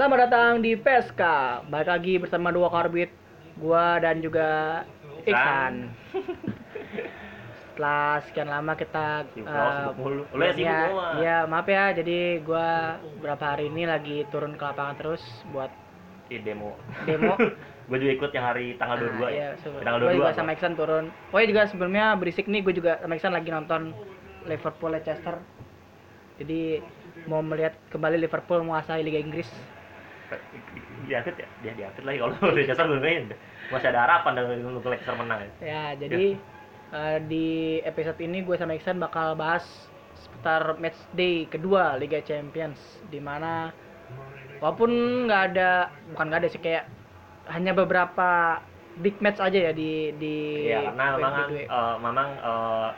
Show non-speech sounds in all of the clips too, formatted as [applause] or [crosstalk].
Selamat datang di PSK. Balik lagi bersama dua karbit, gua dan juga Iksan. [laughs] Setelah sekian lama kita. Lu ya ya, ya, maaf ya. Jadi gua beberapa hari ini lagi turun ke lapangan terus buat Di demo. demo. [laughs] gue juga ikut yang hari tanggal 22 Nah, ya. iya, tanggal gua 22. juga apa? sama Iksan turun. Pokoknya juga sebelumnya berisik nih, gue juga sama Iksan lagi nonton Liverpool Leicester. Jadi mau melihat kembali Liverpool menguasai Liga Inggris. Diatit ya? Dia diatit lagi kalau Leicester gue main. Masih ada harapan dan untuk Leicester menang ya. Ya, jadi eh, di episode ini gue sama Iksan bakal bahas seputar match day kedua Liga Champions di mana walaupun nggak ada bukan nggak ada sih kayak hanya beberapa big match aja ya di di Iya, karena memang eh, memang eh,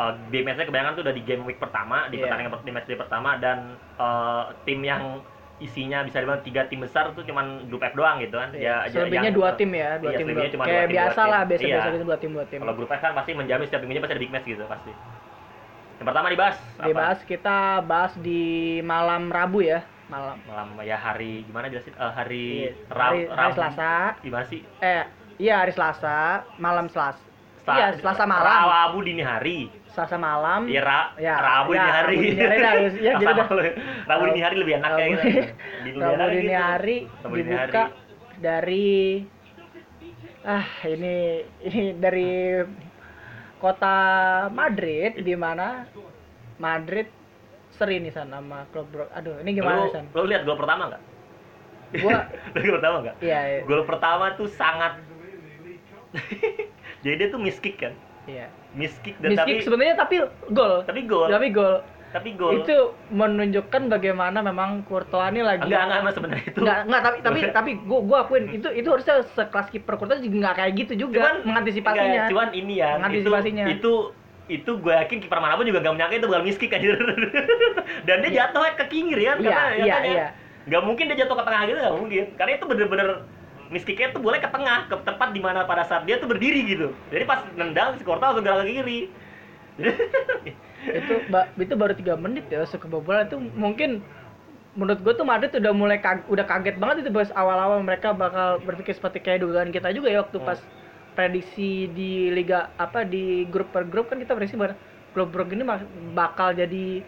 eh, di matchnya kebanyakan tuh udah di game week pertama, di Iya. pertandingan per- di match day pertama dan eh, tim yang isinya bisa dibilang tiga tim besar tuh cuman grup F doang gitu kan. Iya, Ya, selebihnya yang- dua tim ya, dua iya, tim. dua- cuma kayak dua tim, dua biasa tim. lah, biasa biasa Iya. gitu dua tim dua tim. Kalau grup F kan pasti menjamin setiap minggunya pasti ada big match gitu pasti. Yang pertama dibahas apa? Dibahas kita bahas di malam Rabu ya, malam. malam ya hari gimana jelasin Eh, hari Iya, Rab- hari, hari Rabu. Selasa. gimana sih Eh, iya hari Selasa, malam Selasa. Sel- Iya, Selasa malam. Rabu dini hari Selasa malam. Iya, Ra- Ya, Rabu ya, dini hari. Rabu dini hari ya, gitu dah. Rabu dini hari lebih enak kayak Rabu- gitu. Rabu dini hari dibuka hari. dari ah ini ini dari kota Madrid di mana Madrid seri nih san sama klub Bro- aduh ini gimana Lu, san lu lihat gol pertama nggak? gua [laughs] gol pertama nggak? iya iya, Gol pertama tuh sangat [laughs] Jadi dia tuh miss kick kan? Iya Miss kick dan Miss tapi sebenarnya tapi gol tapi gol. tapi gol Tapi gol. itu menunjukkan bagaimana memang Courtois ini lagi enggak enggak sebenarnya itu. Nggak, nggak, tapi tapi [laughs] tapi gua gua akuin itu itu harusnya sekelas kiper Courtois juga nggak kayak gitu juga cuman mengantisipasinya. enggak, cuman ini ya Mengantisipasinya. itu itu itu gue yakin kiper mana pun juga gak menyangka itu bakal miss kick anjir [laughs] dan dia jatuh ke kingir Iya, kan karena ya iya, kan ya, iya. nggak mungkin dia jatuh ke tengah gitu nggak mungkin karena itu bener-bener miss kicknya tuh boleh ke tengah ke tempat di mana pada saat dia tuh berdiri gitu. Jadi pas nendang si Korta langsung gerak ke kiri. Itu ba- itu baru tiga menit ya sekebobolan. Itu mungkin menurut gue tuh Madrid udah mulai kag- udah kaget banget itu pas awal-awal mereka bakal berpikir seperti kayak dugaan kita juga ya waktu Hmm. pas prediksi di liga apa di grup per grup kan kita prediksi bahwa grup grup ini bakal jadi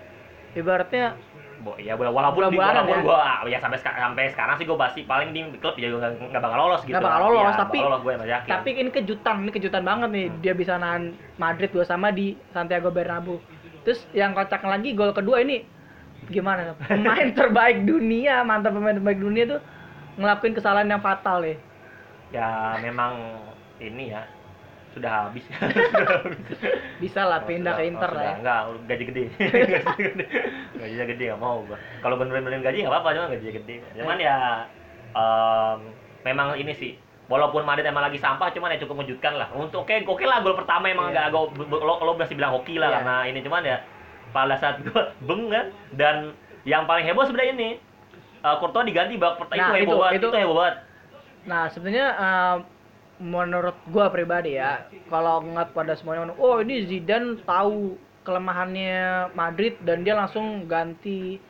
ibaratnya Bo, ya walaupun di Bulan-bulanan walaupun ya. gua ah, ya sampai sekarang sampai sekarang sih gua pasti paling di klub ya gua nggak bakal lolos gitu. Nggak bakal lolos Iya, tapi lolos gue yakin tapi ini kejutan ini kejutan banget nih. Hmm. dia bisa nahan Madrid dua sama di Santiago Bernabeu. Terus yang kocak lagi gol kedua ini gimana pemain [laughs] terbaik dunia mantan pemain terbaik dunia tuh ngelakuin kesalahan yang fatal ya ya memang ini ya sudah habis [laughs] bisa lah pindah ke Inter lah ya Enggak, gaji gede. gaji [laughs] gede. Gajinya gede nggak mau gua. Kalau bener-bener gaji nggak apa-apa, cuma gajinya gede. Cuman ya em, memang ini sih Walaupun Madrid emang lagi sampah, cuman ya cukup mengejutkan lah. Untuk oke, oke lah gol pertama emang Iya. agak agak lo, lo masih bilang hoki lah Iya. karena ini cuman ya pada saat gua [laughs] beng kan dan yang paling heboh sebenarnya ini uh, Courtois diganti babak pertama Nah, itu heboh itu- banget, itu- itu heboh banget. nah sebenarnya eh, menurut gua pribadi ya kalau ngeliat pada semuanya oh ini Zidane tahu kelemahannya Madrid dan dia langsung ganti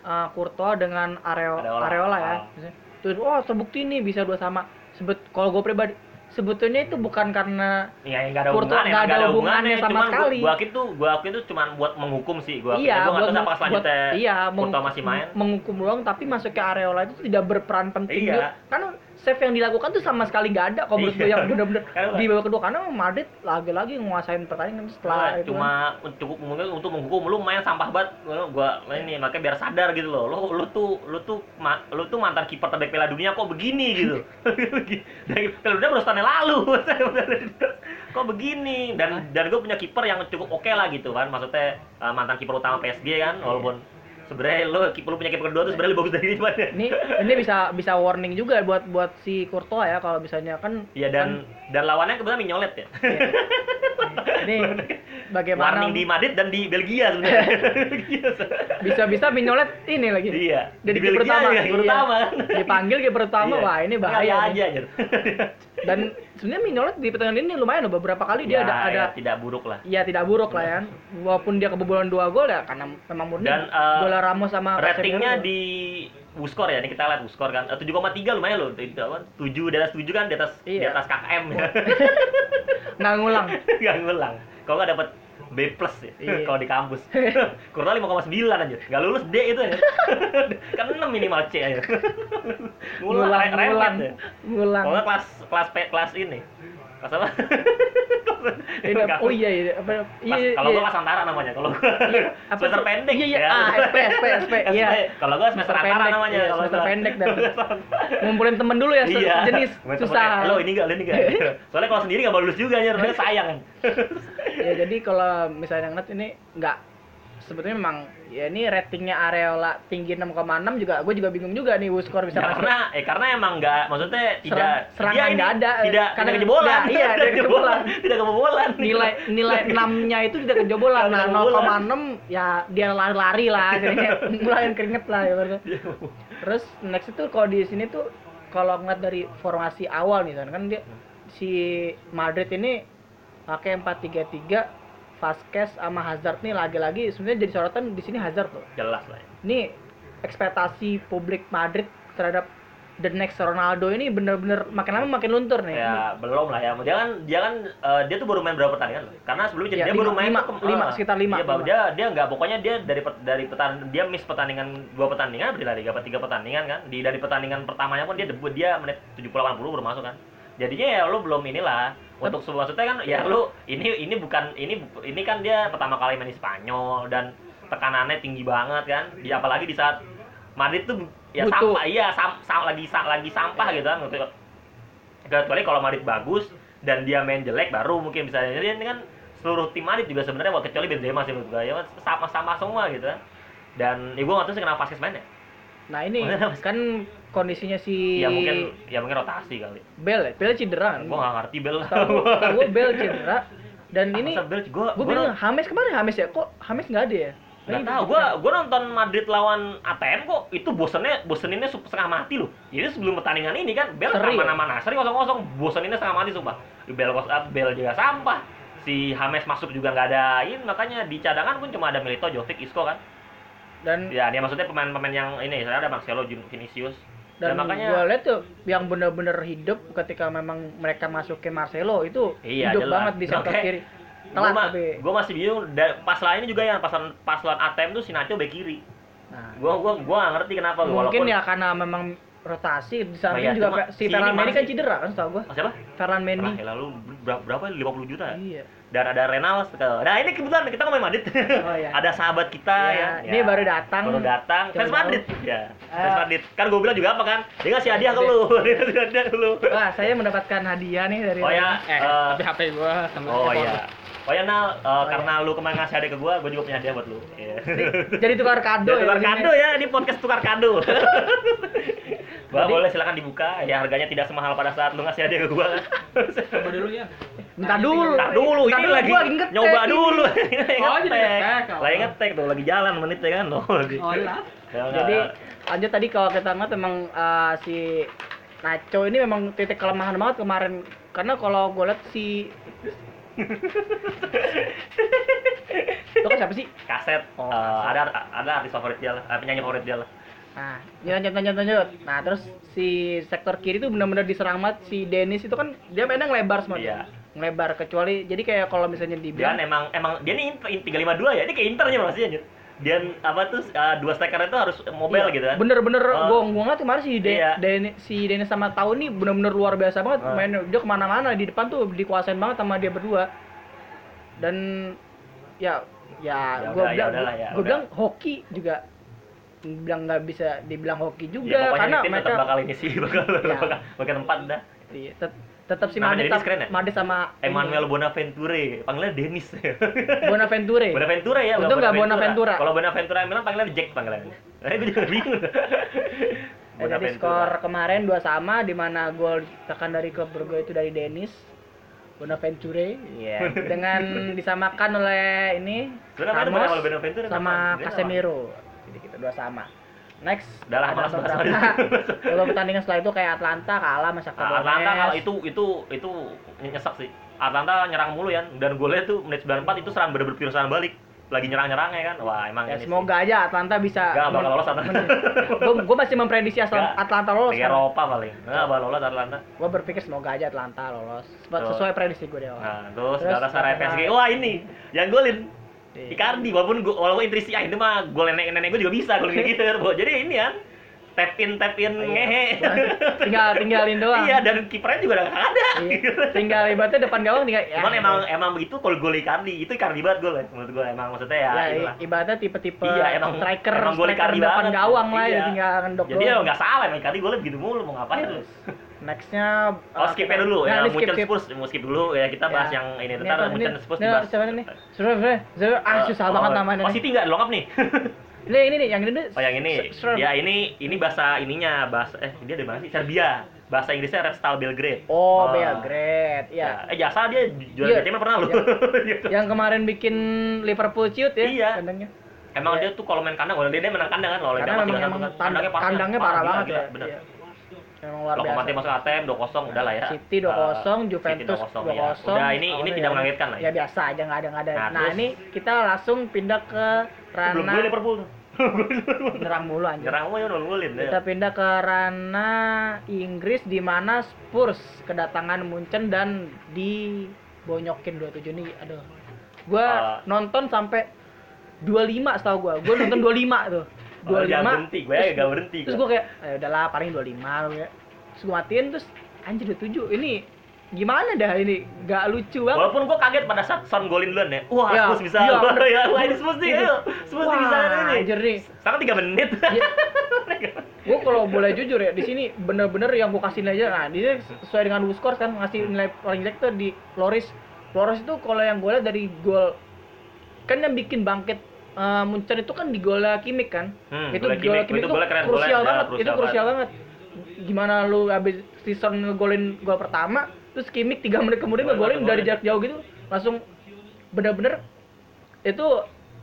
eh, Courtois dengan Areo- Areola. Areola ya Ah. terus oh terbukti nih bisa dua sama sebet kalau gue pribadi sebetulnya itu bukan karena Iya, yang nggak ada Courtois hubungannya, nggak ada hubungannya sama cuman sekali. Gua, gua yakin tuh, gua yakin tuh cuman buat menghukum sih. Gua iya gua tahu meng- siapa selanjutnya. iya Courtois meng- masih main. menghukum doang tapi masuk ke Areola itu tidak berperan penting Iya. juga. karena save yang dilakukan tuh sama sekali nggak ada. Kalau menurut gue Iya. yang benar-benar Karena- di babak kedua karena Madrid lagi-lagi nguasain pertandingan setelah Nah, itu. kan. cuma cukup mungkin untuk menghukum lu main sampah banget. Gua ini makanya biar sadar gitu loh. Lu lu tuh lu tuh ma- lu tuh mantan kiper terbaik Piala Dunia kok begini gitu. [laughs] Dari Piala Dunia baru lalu. [laughs] Kok begini? Dan dan gue punya kiper yang cukup oke lah gitu kan. Maksudnya uh, mantan kiper utama PSG kan walaupun sebenarnya kiper lu punya kiper kedua tuh sebenarnya lebih bagus dari ini cuman ya. ini ini bisa bisa warning juga buat buat si Courtois ya kalau misalnya kan Iya dan dan lawannya kebetulan Mignolet ya. ini bagaimana Warning di Madrid dan di Belgia sebenarnya. [laughs] Belgia. bisa-bisa Mignolet ini lagi iya. Jadi di Belgia utama. ya, Iya. utama. dipanggil kiper utama Iya. wah ini Ngeri bahaya nih. aja anjir. [laughs] dan sebenarnya Mignolet di pertandingan ini lumayan loh beberapa kali dia Ya, ada ya, ada tidak buruk lah. ya tidak buruk lah ya walaupun dia kebobolan dua gol ya karena memang murni Dan, bola Ramos sama Ratingnya Casemiro. di Wuskor ya, ini kita lihat Wuskor kan. Eh, 7,3 lumayan loh. Itu apa? 7 di atas 7 kan di atas di Iya. atas KKM ya. [laughs] nggak ngulang Enggak ngulang. Kalau nggak dapat B plus ya, Iya. [laughs] kalau di kampus. [laughs] Kurang 5,9 aja. Nggak lulus D itu ya. kan 6 minimal C aja. ngulang, ngulang ngulang ya. ngulang Kalau kelas kelas P, kelas ini. Apa- [laughs] oh iya iya apa iya iya, kalau iya. gua kelas antara namanya. Kalau gua Apa semester pendek. Iya, iya. ya. Ah, SP, SP, SP, iya. Kalau gua semester Semester antara pendek, namanya. iya, kalau semester pendek dan [laughs] ngumpulin temen dulu ya Iya. temennya, susah Lo ini enggak, lo ini enggak. [laughs] Soalnya kalau sendiri enggak lulus juga makanya sayang ya jadi kalau misalnya ngeliat ini nggak sebetulnya memang ya ini ratingnya Areola tinggi 6,6 juga gue juga bingung juga nih Wuskor bisa Ya, masuk karena eh karena emang enggak maksudnya tidak serangan dia ini nggak ada, tidak karena- tidak kejebolan ya, iya, [laughs] tidak kejebolan. tidak kebobolan nilai nilai [laughs] 6-nya itu tidak kejebolan nah Tidak kejebolan. 0,6 ya dia lari-lari lah [laughs] jadinya ngularin keringet lah ya berarti. Iya. terus next itu kalau di sini tuh kalau ngeliat dari formasi awal nih kan kan dia si Madrid ini pakai 4-3-3 Vasquez sama Hazard nih lagi-lagi sebenarnya jadi sorotan di sini Hazard tuh jelas lah ya. ini ekspektasi publik Madrid terhadap the next Ronaldo ini bener-bener makin lama makin luntur nih. ya belum lah ya dia kan dia kan eh, dia tuh baru main berapa pertandingan loh karena sebelumnya Ya, dia lima- baru main lima- tuh ke- lima, eh, sekitar lima, iya, lima. dia dia nggak pokoknya dia dari dari pertandingan dia miss pertandingan dua pertandingan berarti tiga pertandingan kan di dari pertandingan pertamanya pun dia debut dia menit 70 80 baru masuk kan jadinya ya lu belum inilah. Untuk sebuah maksudnya kan ya lu ini ini bukan ini ini kan dia pertama kali main di Spanyol dan tekanannya tinggi banget kan. Di apalagi di saat Madrid tuh ya Butuh. sampah iya sam, sam- lagi sa- lagi sampah gitu kan kecuali kalau Madrid bagus dan dia main jelek baru mungkin bisa. Jadi ini kan seluruh tim Madrid juga sebenarnya kecuali Benzema sih menurut gue ya sama-sama semua gitu kan. Dan ya gue nggak tahu sih kenapa Vasquez main ya Nah ini kan kondisinya si ya mungkin ya mungkin rotasi kali. Bel Bel cedera. Kan. gue nggak ngerti Bel. Tahu gue [laughs] Bel cedera. Dan ini Bel gue gue bilang Hames kemarin Hames ya? Kok Hames nggak ada ya? Ini tahu di- gue gue nonton Madrid lawan ATM kok. Itu bosennya boseninnya setengah mati loh. Jadi sebelum pertandingan ini kan Bel ya? mana mana seri kosong kosong boseninnya setengah mati sumpah. Bel kos ah, Bel juga sampah. Si Hames masuk juga nggak ada ini makanya di cadangan pun cuma ada Milito Jovic Isco kan dan ya dia maksudnya pemain-pemain yang ini saya ada Marcelo Vinicius dan dan makanya gue lihat tuh yang bener-bener hidup ketika memang mereka masukin Marcelo itu Iya, hidup jelas. banget di sektor Makanya kiri. gue Telat ma tapi. gua masih bingung pas lain ini juga yang pas lawan- pas lawan ATM tuh si Nacho bek kiri Nah, gua gua gua nggak ngerti kenapa mungkin walaupun ya karena memang rotasi di Nah, samping iya, juga cuma si Ferland Mendy kan cedera kan setahu gue. Oh, siapa? Ferland Mendy. Lah, lalu berapa, berapa 50 juta ya? Iya. dan ada Renals nah ini kebetulan kita ngomongin Madrid. Oh, iya. [laughs] ada sahabat kita Iya, ya. ini baru datang. baru datang. Fans Jauh-jauh. Madrid. Ya fans Ah. Madrid. Kan gue bilang juga apa kan? Dia ngasih hadiah ke lu. [laughs] Dia ngasih hadiah ke lu. Wah, saya mendapatkan hadiah nih dari oh ya. Eh, eh, tapi HP gua sama oh iya oh ya Nal eh, iya. karena lu kemarin ngasih hadiah ke gua gua juga punya hadiah buat lu Iya. [laughs] Jadi tukar kado Jadi tukar kado ya, ini podcast tukar kado. [laughs] Bah, Jadi- boleh silakan dibuka. Ya harganya tidak semahal pada saat lu ngasih hadiah ke gua. Coba dulu ya. Minta dulu. Ntar dulu, ini dulu, lagi ngetek nyoba ini. dulu. [laughs] Oh, jadi ngetek, oh. Lagi ngetek tuh, lagi jalan menitnya kan. Oh, lagi. Oh lah. Ya, Jadi lanjut tadi kalau kita ngeliat memang eh, si Nacho ini memang titik kelemahan banget kemarin karena kalau gue lihat si itu kan siapa sih? kaset Oh, kaset. ada ada artis favorit dia lah, eh, penyanyi favorit dia lah. Nah, ini lanjut lanjut lanjut. Nah, terus si sektor kiri itu benar-benar diserang banget si Dennis itu kan dia mainnya ngelebar semua. Iya. Ngelebar kecuali jadi kayak kalau misalnya Dia dibilang kan emang emang dia nih Inter- 352 ya. Ini kayak Internya masih aja. Dia apa tuh eh, dua striker itu harus mobile Iya, gitu kan. Bener-bener Oh. gua gua ngeliat kemarin si De, Iya. Denny- si Dennis sama Tau nih bener-bener luar biasa banget Oh. main dia ke mana-mana di depan tuh dikuasain banget sama dia berdua dan ya ya, Ya gua udah, ya bilang ya gua udah. bilang hoki juga bilang nggak bisa dibilang hoki juga Ya, karena mereka bakal ini sih [laughs] bakal Ya. bakal, bakal tempat dah. iya, tetap si Madrid Dennis keren ya? Madrid sama Emmanuel Bonaventure, panggilnya Dennis. [laughs] Bonaventure Bonaventura ya, Untung nggak Bonaventura. Kalau Bonaventura yang bilang panggilan Jack panggilannya. Nah, gue juga bingung. Eh, [laughs] [laughs] jadi skor kemarin dua sama di mana gol ditekan dari klub Brugge itu dari Dennis Bonaventure Iya. dengan disamakan oleh ini Ramos Bonaventure sama Casemiro jadi kita dua sama next Udah lah, ada malas. beberapa pertandingan setelah itu kayak Atlanta kalah sama Shakhtar Nah, Atlanta kalau itu itu itu nyesek sih. Atlanta nyerang mulu ya dan golnya tuh menit 94 itu serangan bener-bener pure balik. lagi nyerang-nyerangnya kan. Wah, emang Ya ini semoga aja Atlanta bisa Nggak bakal lolos Atlanta. Gue gue masih memprediksi Atla- Nggak. Atlanta lolos. Liga Eropa paling. Enggak bakal lolos Atlanta. Gue berpikir semoga aja Atlanta lolos. Sesuai prediksi gue deh. Nah, terus Terus, Galatasaray. PSG. Wah, ini yang golin Iya. Icardi walaupun gua, walaupun intrisi ah ini mah gol nenek-nenek gue juga bisa kayak gitu. Jadi ini kan tap in tap in Oh, iya. ngehe. [laughs] tinggal tinggalin doang. Iya, dan kipernya juga udah ada. Iya. Tinggal ibaratnya depan gawang tinggal ya. Cuman emang emang begitu kalau gol Icardi itu Icardi banget gol menurut gue emang maksudnya ya, ya, i- ibaratnya tipe-tipe Iya, emang striker emang gol Icardi depan banget. gawang lah ya Iya. tinggal ngendok Jadi ya doang. nggak salah emang Icardi golnya begitu mulu mau ngapain lu? Nextnya Oh uh, skipnya dulu Nah, ya, Munchen skip. Spurs, mau skip dulu ya kita bahas Ya. yang ini? Munchen Ini- Spurs ini dibahas. siapa nih? Suruh, suruh. Ah, Eh, susah oh, banget oh, namanya. Oh. City nggak lengkap nih. [laughs] Ini ini nih, yang ini nih. Oh yang ini, ya ini ini bahasa ininya bahasa eh dia dari mana sih? Serbia. Bahasa Inggrisnya Red Star Belgrade. Oh, Ah. Belgrade. Ya. Ya. Eh jasa dia juara Iya. BCM pernah lu. [laughs] Gitu. Yang kemarin bikin Liverpool ciut ya Iya. kandangnya. Emang Iya. dia tuh kalau main kandang, dia, dia menang kandang kan, kalau Karena memang emang satu kan. tand- kandangnya parah gila, banget gila, ya. Bener. Iya. Emang luar Lokomotif biasa. masuk ATM 2-0 udah lah ya. City 2-0, Eh, Juventus City 2-0, 2-0. iya. Udah ini ini Awalnya tidak ya. mengagetkan lah. Ya biasa aja nggak ada nggak ada. Nah, Nah, terus- ini kita langsung pindah ke Belum ranah gue Liverpool tuh. nyerang mulu anjir. Nyerang mulu ya belum golin. ya. Kita pindah ke ranah Inggris di mana Spurs kedatangan Munchen dan dibonyokin 27 nih. Aduh. Gua Ah. nonton sampai 25 setahu gua. Gua nonton 25 tuh. 25. jangan berhenti, gue terus- gak berhenti. Terus gua kayak, eh udahlah paling 25 lu ya. Terus gua matiin terus anjir 27. Ini gimana dah ini? Gak lucu banget. Walaupun gue kaget pada saat Son golin duluan ya. Wah, Ya, Spurs bisa. Wah, bener. ya, wah, ini Spurs nih. Ayo. Nih bisa ini. anjir nih. Sekarang 3 menit. Iya. [laughs] gue kalau boleh jujur ya di sini bener-bener yang gue kasih nilai aja nah dia sesuai dengan skor kan ngasih nilai paling jelek tuh di Loris Loris itu kalau yang gue lihat dari gol kan yang bikin bangkit eh, Munchen itu kan di golnya Kimik kan? Hmm, itu golnya Kimmich. Kimik. Itu itu keren, krusial golnya- ya, banget krusial itu krusial banget. gimana lu habis season ngegolin gol pertama terus Kimik 3 menit kemudian Gol- ngegolin gol- dari jarak jauh gitu langsung bener-bener itu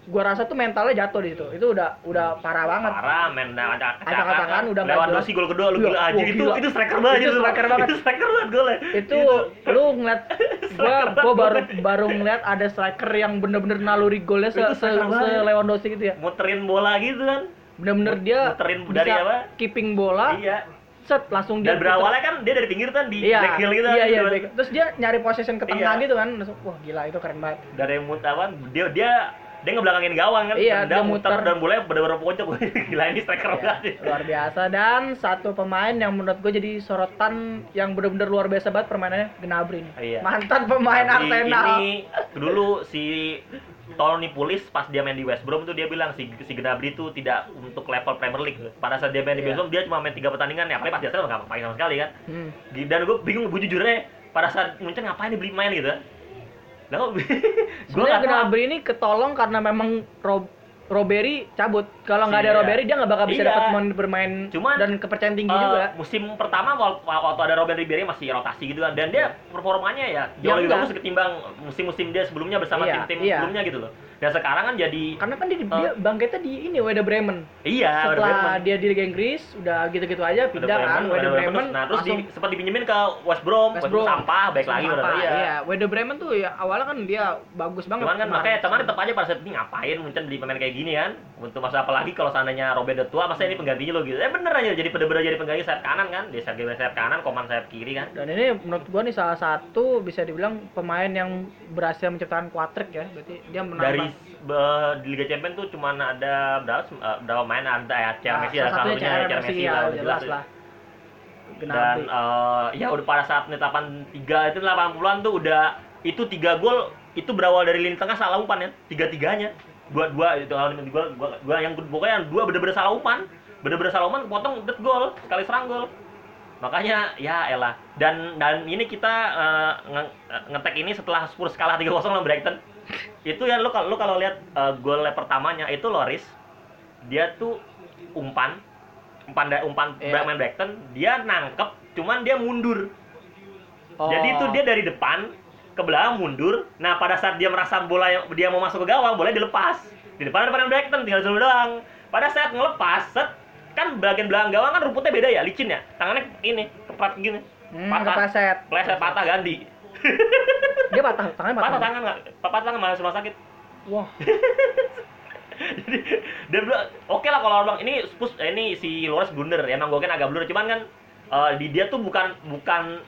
gua rasa tuh mentalnya jatuh di situ itu udah udah parah banget Parah, men nah, acak Acak-acakan udah Lewandowski jelas. gol kedua lu Iya, gila aja itu itu striker banget Itu striker banget. Itu striker banget golnya. itu lu ngeliat [laughs] gua gua baru baru ngeliat ada striker yang bener-bener naluri golnya se, se, se Lewandowski gitu ya muterin bola gitu kan. bener-bener dia Muterin bisa dari apa? keeping bola Iya. set langsung dia Dan berawalnya kan dia dari pinggir kan di iya back heel gitu. iya iya gitu. back- terus dia nyari possession ke tengah Iya. gitu kan langsung wah gila itu keren banget Dari mutawan dia dia dia ngebelakangin gawang kan. Iya, dia muter. dan bolanya bener-bener pojok. [laughs] Gila ini striker Ya, banget. luar biasa dan satu pemain yang menurut gue jadi sorotan yang bener-bener luar biasa banget permainannya Gnabry nih. Iya. mantan pemain Tapi Arsenal Ini dulu si Tony Pulis pas dia main di West Brom tuh dia bilang si si Gnabry itu tidak untuk level Premier League. Pada saat dia main di Iya. West Brom dia cuma main tiga pertandingan ya, apalagi pas di Arsenal nggak main sama sekali kan. Hmm. Dan gue bingung, gue jujurnya pada saat Munchen ngapain dibeli main gitu. Nah, [laughs] gue tahu. Gnabry ini ketolong karena memang Rob Roberi cabut. Kalau nggak ada Iya. Roberi dia nggak bakal bisa Iya. dapat momen bermain Cuman, dan kepercayaan tinggi Eh, juga. musim pertama waktu ada Robert Ribery masih rotasi gitu kan dan dia performanya ya Ya, jauh lebih enggak. bagus ketimbang musim-musim dia sebelumnya bersama Iya, tim-tim iya. sebelumnya gitu loh. Dan sekarang kan jadi Karena kan dia, Eh. dia bangkitnya di ini Werder Bremen. iya Werder Setelah Bremen. dia di Liga Inggris udah gitu-gitu aja Werder pindah kan Bremen, Werder Werder Bremen Bremen terus. Nah, terus di, langsung sempat dipinjemin ke West Brom, West Brom sampah, baik lagi udah. Iya. iya. Werder Bremen tuh ya awalnya kan dia bagus banget. Cuman kan kemarin. makanya teman tetap aja pada saat ini ngapain mungkin beli pemain kayak gini kan untuk masa apalagi kalau seandainya Robert udah tua masa ini penggantinya lo gitu eh bener aja jadi bener-bener jadi pengganti sayap kanan kan dia sayap sayap kanan koman sayap kiri kan Dan ini menurut gua nih salah satu bisa dibilang pemain yang berhasil menciptakan quadrick ya. Berarti dia menambah dari eh, di Liga Champions tuh cuman ada berapa eh, berapa main ada ya CR Nah, Messi ada salah satunya CR Messi ya, lah jelas ya. lah. dan eh, ya udah pada saat menit 83 itu 80-an tuh udah itu tiga gol itu berawal dari lini tengah salah umpan ya tiga tiganya dua dua itu kalau gua, gua, gua yang pokoknya yang dua bener-bener salah umpan bener-bener salah umpan potong udah gol sekali serang gol. Makanya ya elah. Dan dan ini kita eh, nge- ngetek ini setelah Spurs kalah 3-0 lawan Brighton itu ya lu kalau lu kalau lihat eh, gol pertamanya itu Loris. Dia tuh umpan umpan umpan Iya. main Brighton dia nangkep cuman dia mundur. Oh. jadi itu dia dari depan ke belakang mundur. Nah pada saat dia merasa bola yang dia mau masuk ke gawang bola dilepas. Di depan ada pemain Brighton tinggal dulu doang. Pada saat ngelepas set kan bagian belakang gawang kan rumputnya beda ya licin ya. Tangannya ini keprat gini. Hmm, patah. pleset patah ganti [laughs] Dia patah tangannya patah. patah tangan nggak patah tangan malah rumah sakit Wah. [laughs] dia bilang oke lah kalau orang ini Spurs eh, ini si Loris blunder ya emang gue kan agak blunder cuman kan eh, di dia tuh bukan bukan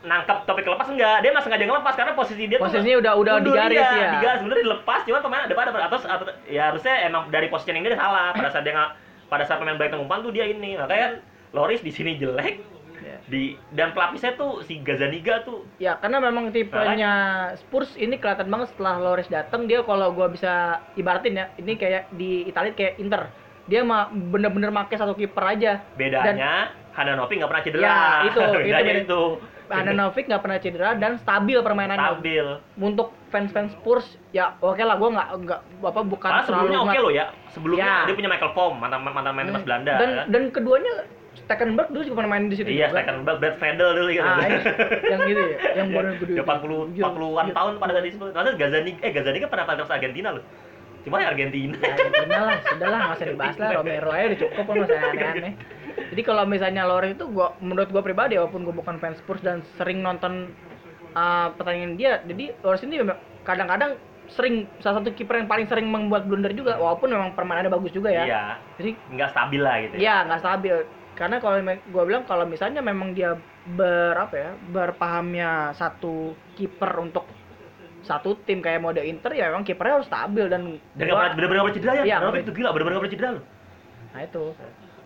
nangkap topik lepas enggak dia nggak sengaja ngelepas karena posisi dia Posisinya tuh udah- udah mundur digaris dia, ya. digaris bener dilepas cuman pemain depan ada atau, atau ya harusnya emang dari positioning dia salah pada saat dia nggak pada saat pemain baik umpan tuh dia ini makanya kan Loris di sini jelek Ya. Di dan pelapisnya tuh si Gazaniga tuh Ya karena memang tipenya Spurs ini kelihatan banget setelah Loris datang dia kalau gua bisa ibaratin ya ini kayak di Italia kayak Inter dia mah bener-bener make satu kiper aja bedanya Handanovic nggak pernah cedera Ya, itu, [laughs] itu bedanya beda. itu Handanovic nggak pernah cedera dan stabil permainannya stabil untuk fans-fans Spurs ya oke lah gua nggak nggak apa bukan Karena sebelumnya oke ngat- loh ya. Sebelumnya Ya. dia punya Michael Form, mantan mantan main timnas Belanda. dan ya. dan keduanya Stekenberg dulu juga pernah main di situ iya, juga. Stekenberg, Brad Friedel dulu gitu. Ah, ini, yang gitu ya, yang Iya, badan gede. Dia 40 Iya, 40-an iya. tahun pada saat itu. Terus Gazaniga eh Gazaniga pernah pada Argentina loh. Cuma ya Argentina. Ya, Argentina lah, sudah lah, nggak usah dibahas lah. Romero aja udah cukup nggak usah aneh-aneh. Jadi kalau misalnya Loris itu, gua, menurut gua pribadi, walaupun gua bukan fans Spurs dan sering nonton uh, pertandingan dia, jadi Loris ini kadang-kadang sering salah satu kiper yang paling sering membuat blunder juga, walaupun memang permainannya bagus juga ya. Iya. Jadi Nggak stabil lah gitu. ya nggak stabil. Karena kalau gua bilang kalau misalnya memang dia ber apa ya, berpahamnya satu kiper untuk satu tim kayak mode Inter ya memang kipernya harus stabil dan Dan pernah benar-benar cedera ya. Betul. itu gila, benar-benar cedera loh. nah itu.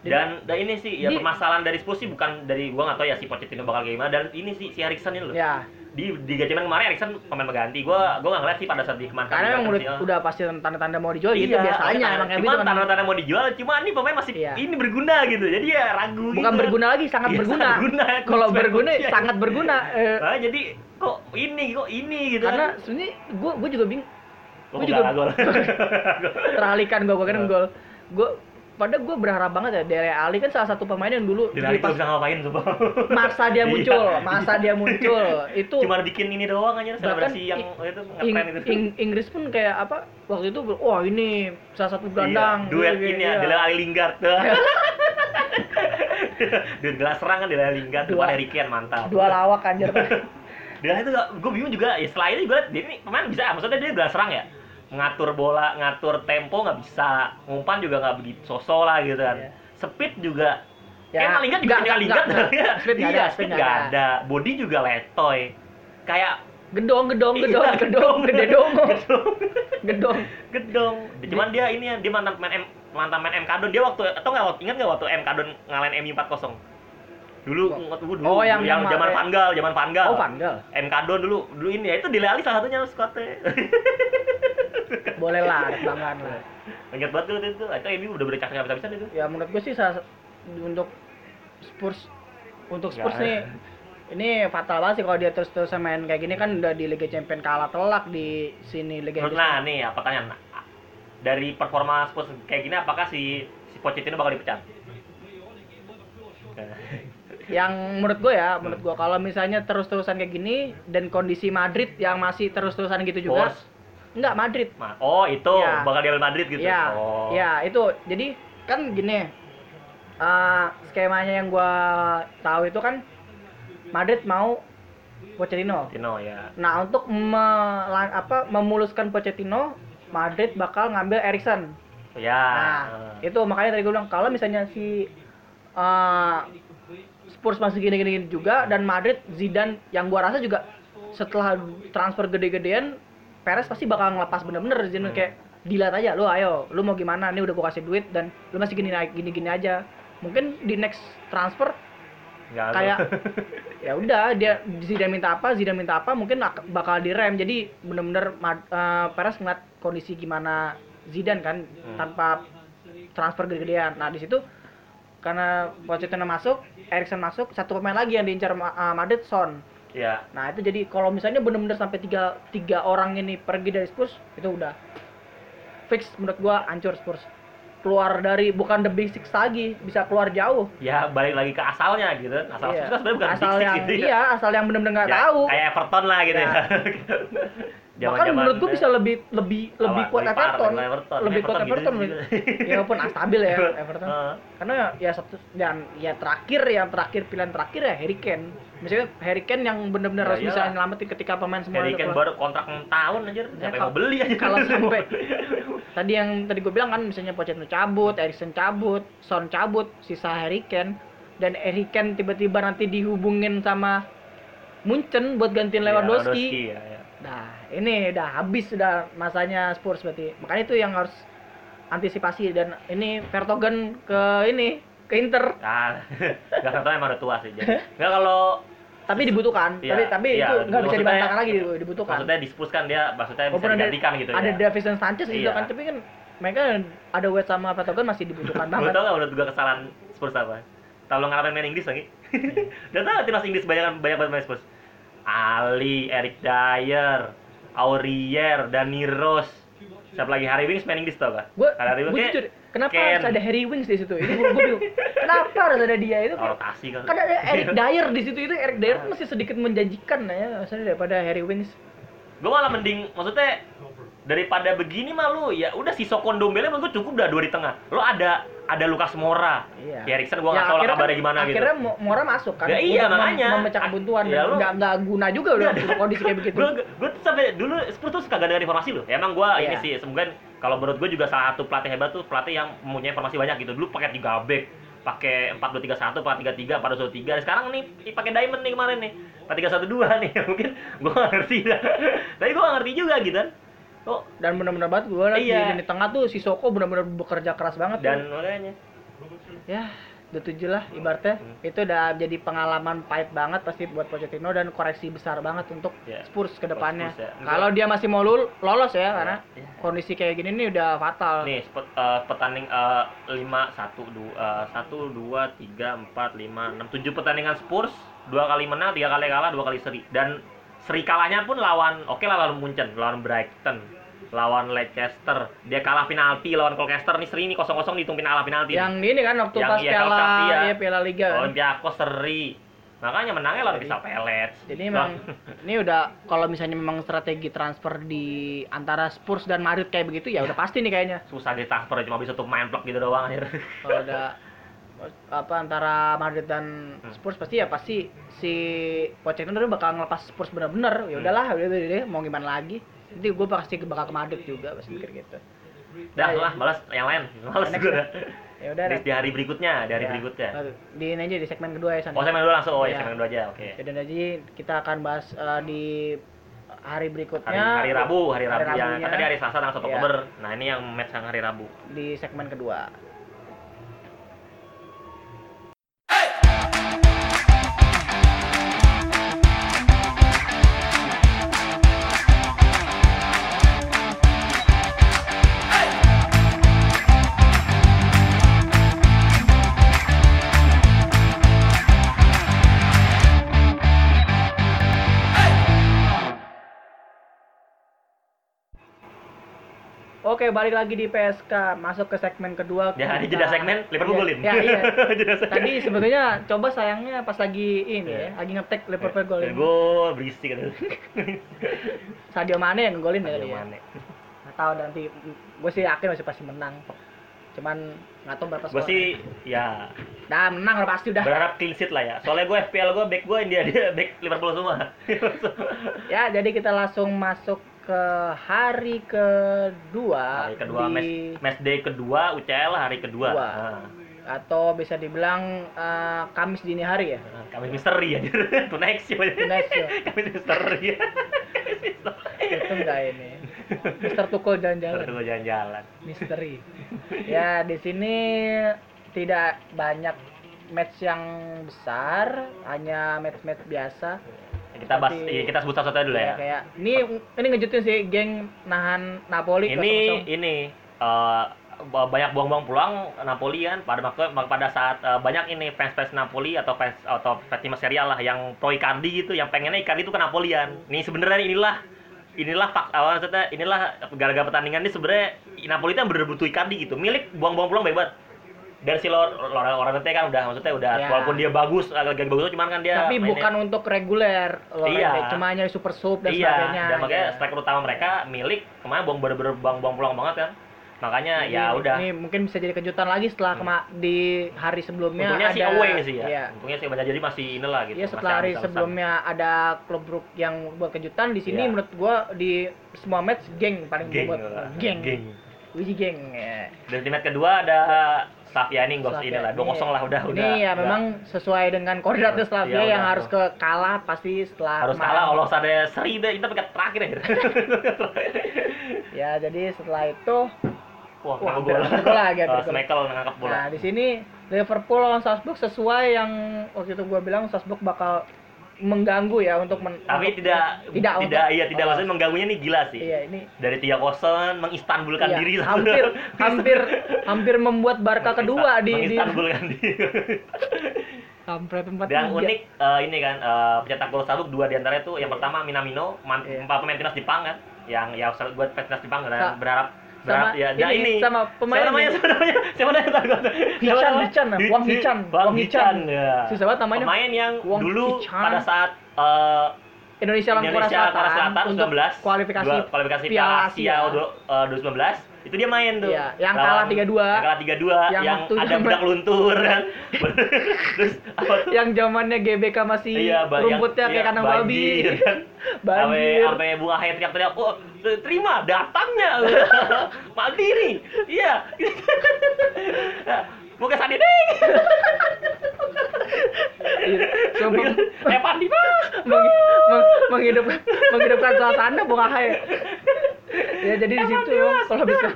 Dan, dan ini sih ya permasalahan dari Spurs sih bukan dari gua nggak tahu ya si Pochettino bakal gimana dan ini sih si Erikson ini loh. ya Di di Gajeman kemarin Erikson pemain pengganti. Gua gua nggak ngeliat sih pada saat di kemarin. Karena emang udah, udah pasti tanda-tanda mau dijual gitu Iya, biasanya tanda- emang kayak gitu kan. tanda-tanda mau dijual, cuma ini pemain masih Iya. ini berguna gitu. Jadi ya ragu. Bukan gitu. berguna lagi, sangat Iya, berguna. sangat berguna. Kalau berguna. Iya. sangat berguna. Eh, Ah, jadi kok ini kok ini gitu. karena kan. sebenarnya gue gue juga bingung. Gue juga [laughs] gol. teralihkan gue gue kan gol. Gue pada gue berharap banget ya Dele Ali kan salah satu pemain yang dulu Dilari pas tuh bisa ngapain coba. masa dia [laughs] Iya. muncul, masa dia muncul itu Cuma bikin ini doang aja selebrasi yang itu Ing- itu. Ing- Inggris pun kayak apa waktu itu wah ini salah satu gelandang Iya, duet Gitu, ini ya, iya. Dele Alli Lingard. [laughs] Duet gelas serang kan Dele Alli Lingard, Dua- Harry Kane mantap. dua lawak anjir [laughs] Dia itu gue bingung juga, ya setelah itu gue liat dia ini pemain bisa, maksudnya dia gelas serang ya ngatur bola, ngatur tempo nggak bisa, ngumpan juga nggak begitu sosok lah gitu kan. Iya. Speed juga, Ya, kayak Lingard juga nggak, Lingard, nggak, nggak. Speed nggak iya, ada, speed nggak nggak ada, body juga letoy, kayak gedong gedong gedong Iya, gedong gede dong [laughs] gedong, gedong gedong. Cuman dia ini ya, dia mantan main M, mantan main MK Don, dia waktu atau nggak waktu ingat nggak waktu MK Don ngalahin MU 4-0 dulu, dulu, dulu Oh, yang- yang, zaman. Van Gaal, zaman Van Gaal. oh Van Gaal MK Don dulu, dulu ini ya itu Dele Alli salah satunya skuadnya. [laughs] boleh lah ada kebanggaan lah Ingat banget tuh itu, itu MU udah itu. ya menurut gue sih salah- untuk Spurs untuk Spurs Nggak. nih ini fatal banget sih kalau dia terus terusan main kayak gini kan udah di Liga Champions kalah telak di sini Liga Inggris. nah nih ya pertanyaan dari performa Spurs kayak gini apakah si si Pochettino bakal dipecat? [laughs] Yang menurut gue ya menurut gue kalau misalnya terus terusan kayak gini dan kondisi Madrid yang masih terus terusan gitu juga Spurs. Enggak Madrid Ma- Oh itu Iya. bakal diambil Madrid gitu. ya oh. ya itu jadi kan gini eh, skemanya yang gua tahu itu kan Madrid mau Pochettino Pochettino ya. Nah, untuk mela- apa memuluskan Pochettino, Madrid bakal ngambil Erikson. Ya. Nah, itu makanya tadi gue bilang kalau misalnya si uh, Spurs masih gini-gini juga dan Madrid Zidane yang gua rasa juga setelah transfer gede-gedean Perez pasti bakal ngelepas bener-bener Zidane Hmm. kayak dilat aja lu ayo lu mau gimana nih udah gua kasih duit dan lu masih gini gini-gini aja mungkin di next transfer ada. kayak [laughs] ya udah dia Zidane minta apa Zidane minta apa mungkin ak- bakal direm jadi bener-bener eh, Perez ngeliat kondisi gimana Zidane kan Hmm. tanpa transfer gede-gedean nah di situ karena Pochettino masuk Erikson masuk satu pemain lagi yang diincar Ma- eh, Madrid Son ya. nah itu jadi kalau misalnya bener-bener sampai tiga tiga orang ini pergi dari Spurs itu udah fix menurut gua hancur Spurs keluar dari bukan the big six lagi bisa keluar jauh Ya balik lagi ke asalnya gitu. Asal Iya. Spurs kan sebenarnya bukan asal big six yang gitu ya. iya asal yang bener-bener nggak Ya, tahu Kayak Everton lah gitu Ya. ya. [laughs] Bahkan menurut gua bisa lebih lebih lebih kuat Lebih Everton. Lebih kuat Everton gitu ya walaupun stabil ya [laughs] Everton. Karena ya satu dan ya terakhir yang terakhir pilihan terakhir ya Harry Kane. Misalnya Harry Kane yang benar-benar Ya harus bisa nyelamatin ketika pemain semua Harry Kane baru kontrak 6 tahun anjir. Siapa yang kalau- mau beli aja. kalau sampai [laughs] tadi yang tadi gue bilang kan misalnya Pochettino cabut, Erikson cabut, Son cabut, sisa Harry Kane dan Harry Kane tiba-tiba nanti dihubungin sama Munchen buat gantiin Iya, Lewandowski. ya, ya. Nah, ini udah habis udah masanya Spurs berarti. Makanya itu yang harus antisipasi dan ini Vertonghen ke ini ke Inter. Ah, [laughs] enggak tahu emang udah tua sih. Jadi, [laughs] enggak kalau Tapi dibutuhkan. Iya, tapi tapi iya, itu nggak bisa dibantahkan lagi dibutuhkan. maksudnya di Spurs kan dia maksudnya bisa Walaupun ada digantikan gitu ada ya. Davison Sanchez gitu Iya. kan, tapi kan mereka ada West sama Vertonghen masih dibutuhkan [laughs] banget. tau gak menurut gua kesalahan Spurs apa? Tahu lo ngalamin main Inggris lagi? Iya. Udah tau gak timnas Inggris banyak banyak banget main Spurs? Ali, Eric Dyer, Aurier, Dani Rose. Siapa lagi Harry Winks main Inggris tau gak? Gue Harry Winks gue kayak jujur, kenapa Ken. harus ada Harry Winks di situ? Itu gue bingung. [laughs] Kenapa harus ada dia itu? Oh, rotasi kan. Kan ada Eric [laughs] Dyer di situ itu Eric Dyer tuh masih sedikit menjanjikan ya, maksudnya daripada Harry Winks. Gue malah mending maksudnya daripada begini mah lu ya udah si Sokon Dombele menurut gua cukup dah dua di tengah. Lo ada ada Lukas Mora. Iya. Si Erikson gua nggak Ya, tahu lah akhirnya kabarnya kan- gimana gitu. Akhirnya Mo- Mora masuk kan. Ya iya, mem- makanya. Memecah kebuntuan. Ya, lu- nggak nggak guna juga udah kondisi kayak begitu. Gue tuh sampai dulu Spurs tuh kagak dengar informasi loh. Ya, emang gue ini Iya. sih semoga kalau menurut gue juga salah satu pelatih hebat tuh pelatih yang mempunyai informasi banyak gitu. Dulu pakai tiga back, pakai empat dua tiga satu, empat tiga tiga, empat dua tiga. Sekarang nih pakai diamond nih kemarin nih, empat tiga satu dua nih. [laughs] Mungkin gue gak ngerti dah. Tapi gue gak ngerti juga gitu kan. Oh, Dan benar-benar banget gue liat Iya. di tengah tuh si Soko benar-benar bekerja keras banget. dan tuh. makanya ya udah tujuh lah ibaratnya Hmm. itu udah jadi pengalaman pahit banget pasti buat Pochettino dan koreksi besar banget untuk Ya, Spurs ke depannya. Ya. Kalau dia masih mau lul- lolos ya karena Ya. kondisi kayak gini nih udah fatal. nih spet, eh, pertanding eh, lima satu dua satu dua tiga empat lima enam tujuh pertandingan Spurs dua kali menang tiga kali kalah dua kali seri dan seri kalahnya pun lawan oke lah lawan Munchen lawan Brighton lawan Leicester dia kalah penalti lawan Colchester nih seri ini kosong kosong dihitung kalah penalti Yang ini kan waktu Yang pas iya, piala iya. ya piala liga. Olympiakos seri makanya menangnya lawan Crystal Palace Jadi memang [laughs] ini udah kalau misalnya memang strategi transfer di antara Spurs dan Madrid kayak begitu ya udah pasti nih kayaknya. susah ditransfer cuma bisa tuh main plug gitu doang akhirnya Kalau udah [laughs] apa antara Madrid dan Hmm. Spurs pasti ya pasti si Pochettino bakal ngelepas Spurs bener-bener ya udahlah udah udah, udah, mau gimana lagi nanti gue pasti bakal ke Madrid juga pasti mikir gitu dah Ya, ya. lah balas yang lain Next gue ya udah di, di hari berikutnya di hari Ya. berikutnya di ini aja di segmen kedua ya San oh segmen dulu langsung oh ya Ya. segmen dulu aja oke Ya, dan jadi kita akan bahas eh, di hari berikutnya hari, hari Rabu, hari Rabu yang Rabunya kan tadi hari Selasa tanggal 1 Iya. Oktober. Nah, ini yang match yang hari Rabu. di segmen kedua Oke, balik lagi di PSK, masuk ke segmen kedua. Ya, hari kita- jeda segmen Liverpool Iya, golin. Ya, iya. [laughs] Jeda segmen. Tadi sebetulnya coba sayangnya pas lagi ini Iya. ya, lagi ngetek Liverpool golin. Gol berisik gitu. [laughs] Sadio Mane yang golin ya tadi ya. Mane. Nggak tahu nanti gue sih yakin masih pasti menang. Cuman nggak tahu berapa Gue skor. sih ya Dah menang udah pasti udah. berharap clean sheet lah ya. Soalnya gue FPL gue back gue dia dia back Liverpool semua. [laughs] Ya, jadi kita langsung masuk ke hari kedua. hari kedua di- match match day kedua UCL hari kedua. Dua. Nah, atau bisa dibilang eh, Kamis dini hari ya. kami misteri. [laughs] Tuh next sih. Next ya. [laughs] Kami [laughs] misteri. Itu enggak ini. Mister Tukul jalan-jalan. Terus jalan-jalan. Misteri. Ya, di sini tidak banyak match yang besar, hanya match-match biasa. Kita bahas, iya, kita sebut satu-satu dulu Ya, ya. kayak ini ini ngejutin sih geng nahan Napoli ini 0-0. ini ba- banyak buang-buang peluang Napoli kan pada pada saat eh, banyak ini fans-fans Napoli atau fans atau fans tim serial lah yang pro Icardi gitu yang pengennya Icardi itu ke Napolian. Nih sebenarnya inilah inilah fak awal maksudnya inilah gara-gara pertandingan ini sebenarnya Napoli itu yang bener butuh Icardi gitu. Milik buang-buang peluang banget. Dan si Lor Lor- Lorente kan udah maksudnya udah Ya. walaupun dia bagus agak agak bagus cuman kan dia Tapi mainnya- bukan untuk reguler Lorente, Iya. cuma hanya super sub dan iya sebagainya. dan makanya Iya. striker utama mereka milik kemarin buang bener-bener buang buang pulang banget kan makanya Jadi, ya udah Ini mungkin bisa jadi kejutan lagi setelah kema- di hari sebelumnya untungnya ada sih away sih ya Iya. untungnya sih banyak jadi masih inilah gitu Iya setelah hari sebelumnya ada klub Brook yang buat kejutan di sini Iya. menurut gua di semua match geng paling geng buat lah. geng. geng Wiji geng. Ya. dan di match kedua ada Slavia ini gos Slavia. inilah dua kosong lah udah Ini udah ya udah. memang sesuai dengan koordinatnya Slavia Iya, yang udah, harus ke kalah pasti setelah harus kemarin. kalah kalau ada seri deh kita pekat terakhir aja [laughs] Ya jadi setelah itu wah Wah, Eh, gol. Schmeichel ngangkat bola Nah, di sini Liverpool lawan Salzburg sesuai yang waktu itu gua bilang Salzburg bakal mengganggu ya untuk men tapi untuk- tidak tidak tidak untuk- iya tidak oh, maksudnya mengganggunya nih gila sih. Iya, ini dari tiga kosong mengistanbulkan iya, diri hampir [laughs] hampir hampir membuat Barca kedua di di mengistanbulkan diri. Hampir tempat dan unik eh, ini kan eh, pencetak gol Salzburg dua di antaranya tuh yang pertama Minamino man, Iya. empat pemain timnas Jepang kan yang ya buat timnas Jepang dan Sa- berharap sama ya ini, ini. sama pemain siapa namanya siapa namanya? Siapa namanya? Siapa Hichan, Wang Hichan, Wang Hichan ya. Susah banget namanya. pemain yang Wang dulu Hichan. pada saat eh, Indonesia lawan Korea Selatan, Selatan untuk 19 kualifikasi kualifikasi Piala Asia eh, 2019 itu dia main tuh Iya, yang kalah 3-2. yang kalah 3-2 Yang yang, waktu ada bedak luntur kan [laughs] terus apa tuh? yang zamannya GBK masih Iya, ba- yang- rumputnya kayak iya, kandang babi. banjir, kan. [laughs] Sampai banjir. sampai Bung Ahe teriak-teriak, "Oh, terima datangnya." [laughs] Mandiri. Iya. Muka Sandi ding. Sumpah. Eh, Pandi mah. Meng, meng, menghidupkan menghidupkan suasana Bung Ahe. Ya jadi di situ kalau bisa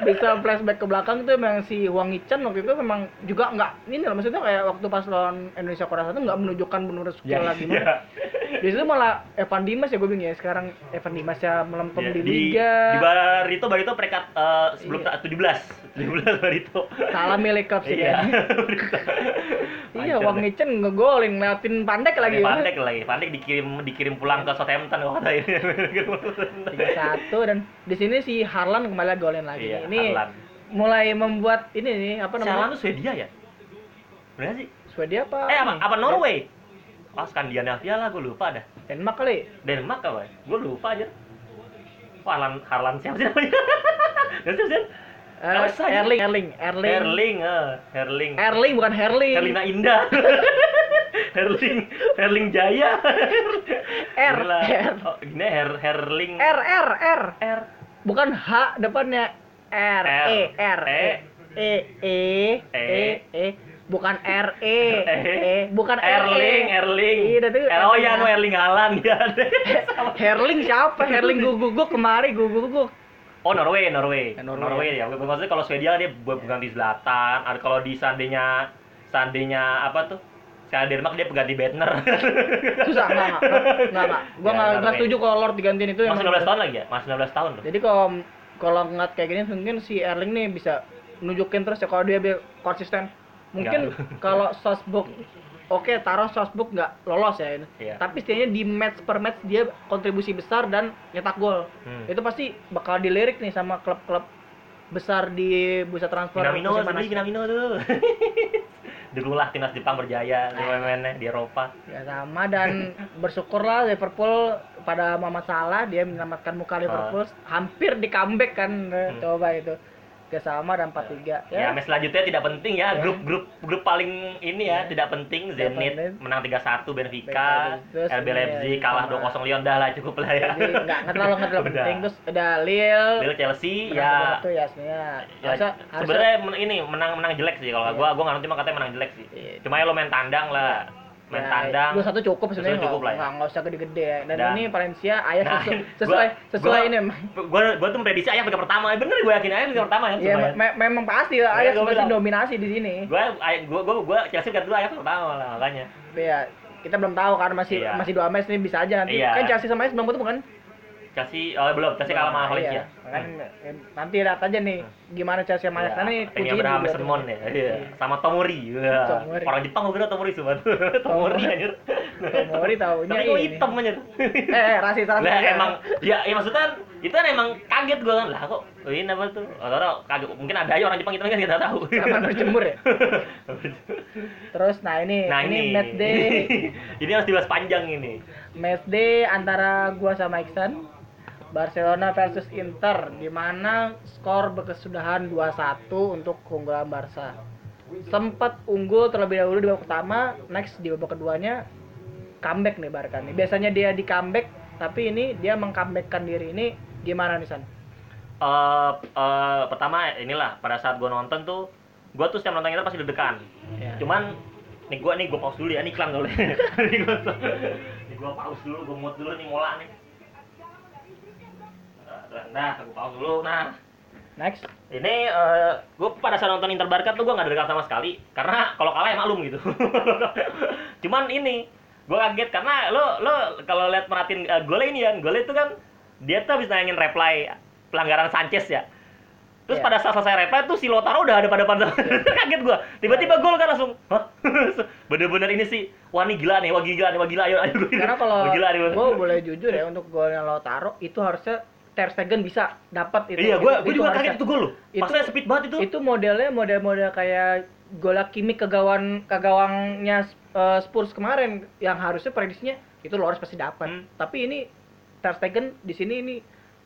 bisa flashback ke belakang tuh memang si Wang Hichan waktu itu memang juga nggak ini loh maksudnya kayak waktu pas lawan Indonesia Korea Selatan nggak menunjukkan benar skill Ya, lagi iya. Di situ malah Evan Dimas ya gue bingung ya sekarang Evan Dimas ya melempem Ya, di, di liga. di Barito Barito peringkat eh, sebelum ta- 17 17 Barito Salah milik klub sih iya [laughs] kayaknya. Iya, Wang Hichan ngegolin ngeliatin pandek lagi. ya. Pandek lagi Pandek dikirim dikirim pulang ke Southampton kata ini tiga satu dan di sini si Harlan kembali golin lagi. Iya, ini Harlan. mulai membuat ini nih apa namanya? Tuh Swedia ya? Bener sih. Swedia apa? Eh apa apa Norway? Oh Skandinavia lah gue lupa dah. Denmark kali. Denmark apa? Gue lupa aja. Oh, Harlan Harlan siapa sih namanya? [laughs] Siapa sih? Sih? Erling Erling Erling. Herling eh Herling Erling bukan Herling. Herlina Indah. [laughs] Herling Herling Jaya. [laughs] R. R. oh, gini Her Herling. R R R. R bukan H depannya R, R. E R E E E E E bukan R E [laughs] E bukan R E. Erling Erling Iya, Eh, oh ya R-nya. no Erling Haaland [laughs] ya [laughs] Herling siapa Herling guguk kemari guguk Oh Norway, Norway, Ya, Norway. Norway, ya. Maksudnya kalau Swedia dia buat pengganti Zlatan. Ada kalau di seandainya seandainya apa tuh? Seandainya Denmark dia pengganti Bedner. susah nggak nggak nggak nggak gue Ya, nggak nggak Norway. setuju kalau Lord digantiin itu Masih emang- 19 tahun lagi ya? Masih 19 tahun loh. Jadi kalau kalau ngeliat kayak gini mungkin si Erling nih bisa nunjukin terus ya kalau dia biar konsisten. Mungkin [laughs] kalau Salzburg oke taruh Salzburg nggak lolos ya ini. Iya. Tapi setidaknya di match per match dia kontribusi besar dan nyetak gol. Hmm. Itu pasti bakal dilirik nih sama klub-klub besar di bursa transfer. Minamino, sedih Minamino tuh. [laughs] Dulu lah timnas Jepang berjaya di mainnya di Eropa. Ya sama dan [laughs] bersyukurlah Liverpool pada Muhammad Salah dia menyelamatkan muka Liverpool hampir di comeback kan Hmm. coba itu. Gak sama dan 4-3 Ya, match selanjutnya tidak penting ya. Ya. Grup grup grup paling ini ya, Ya. tidak penting. Zenit menang 3-1 Benfica, Terus, RB iya, Leipzig iya, kalah sama. 2-0 Lyon dah lah cukup lah ya. jadi nggak nggak terlalu nggak terlalu [laughs] penting terus ada Lille Lille Chelsea ya satu ya sebenarnya Ya, sebenarnya ini menang menang jelek sih kalau Iya. gua gua nggak ngerti mah katanya menang jelek sih. Cuma ya lo main tandang lah. Main tandang. dua satu cukup sebenarnya cukup lah ya. nggak- usah gede-gede ya. dan, Dan- ini Valencia ayah Nah, sesuai gua- sesuai, sesuai gua- ini Gua gua tuh prediksi Ajax peringkat pertama. Bener gua yakin Ajax peringkat pertama ya. ya me- memang pasti Iya, ayah pasti dominasi di sini Gua Aj- gua gua gua Chelsea peringkat dua Ajax pertama lah makanya. Tapi ya kita belum tahu karena masih Iya. masih dua match nih bisa aja nanti Iya. kan Chelsea sama Ajax belum ketemu kan Chelsea oh belum Chelsea kalah sama Valencia. iya. Kan, eh, nanti lihat aja nih gimana Chelsea sama Ajax Iya, karena kuncinya Abraham tim. ya. Iya. Sama Tomori. Iya. Tomori. Orang Jepang gua kira Tomori cuma. [laughs] Tomori Tomori. anjir. Tomori taunya Tapi ini. hitam aja. Eh, eh rasis rasis. Lah emang ya, ya maksudnya itu kan emang kaget gua kan. Lah kok oh, ini apa tuh? Orang kaget mungkin ada aja orang Jepang kita kan kita tahu. Taman berjemur ya? [laughs] Terus nah ini nah ini, ini match day [laughs] ini harus dibahas panjang ini. match day antara gua sama Iksan Barcelona versus Inter di mana skor berkesudahan 2-1 untuk keunggulan Barca. Sempat unggul terlebih dahulu di babak pertama, next di babak keduanya comeback nih Barca nih. Biasanya dia di comeback, tapi ini dia mengcomebackkan diri ini gimana nih San? Eh eh, pertama inilah pada saat gua nonton tuh gua tuh setiap nonton itu pasti deg-degan. Ya. Cuman nih gua nih gua pause dulu ya, ini iklan boleh. Nih nih gua pause dulu, gua mute dulu nih mola nih. Nah, Nah, gua pause dulu. Nah, Next. ini eh gue pada saat nonton Inter Barca tuh gue nggak dekat sama sekali karena kalau kalah ya maklum gitu. [laughs] Cuman ini gue kaget karena lo lo kalau lihat merhatiin uh, golnya ini ya golnya itu kan dia tuh habis nayangin reply pelanggaran Sanchez ya. Terus Iya. pada saat selesai reply tuh si Lotaro udah ada pada pada [laughs] kaget gue tiba-tiba gol kan langsung hah? [laughs] Bener-bener ini sih wah ini gila nih wah gila nih wah gila ayo ayo. Karena kalau gue boleh jujur ya untuk golnya Lautaro itu harusnya Ter Stegen bisa dapat itu. iya gue Itu- gue juga kaget itu gol loh Itu- maksudnya speed banget itu Itu modelnya model-model kayak gola Kimi ke gawang ke gawangnya eh, Spurs kemarin yang harusnya prediksinya itu Loris pasti dapat. Hmm. Tapi ini Ter Stegen di sini ini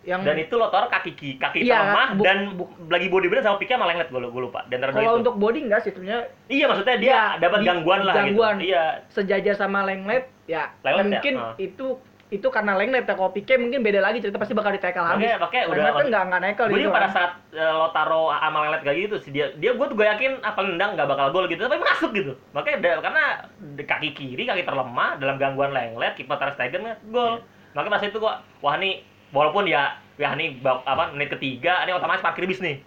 yang dan itu Lotaro kaki ki- kaki Iya, lemah bu- dan lagi bodybuilder sama piknya malah ngeliat gue gue lupa dan kalau itu. untuk body enggak sih sebenarnya iya maksudnya dia Iya, dapat di- gangguan lah gangguan. gitu iya sejajar sama Lenglet ya Lenglet ya? mungkin Ah. itu itu karena Lenglet ya kalau Pique mungkin beda lagi cerita pasti bakal ditekel habis. Makanya- makanya udah- kan enggak enggak nekel gue gitu pada kan. saat eh, Lotaro sama Lelet kayak gitu sih dia dia gue tuh gue yakin apa nendang nggak bakal gol gitu. Tapi masuk gitu. Makanya da- karena kaki kiri kaki terlemah dalam gangguan Lenglet kiper Ter Stegen kan gol. Iya. makanya pas itu gua wah nih walaupun ya ya nih apa menit ketiga ini otomatis parkir bis nih.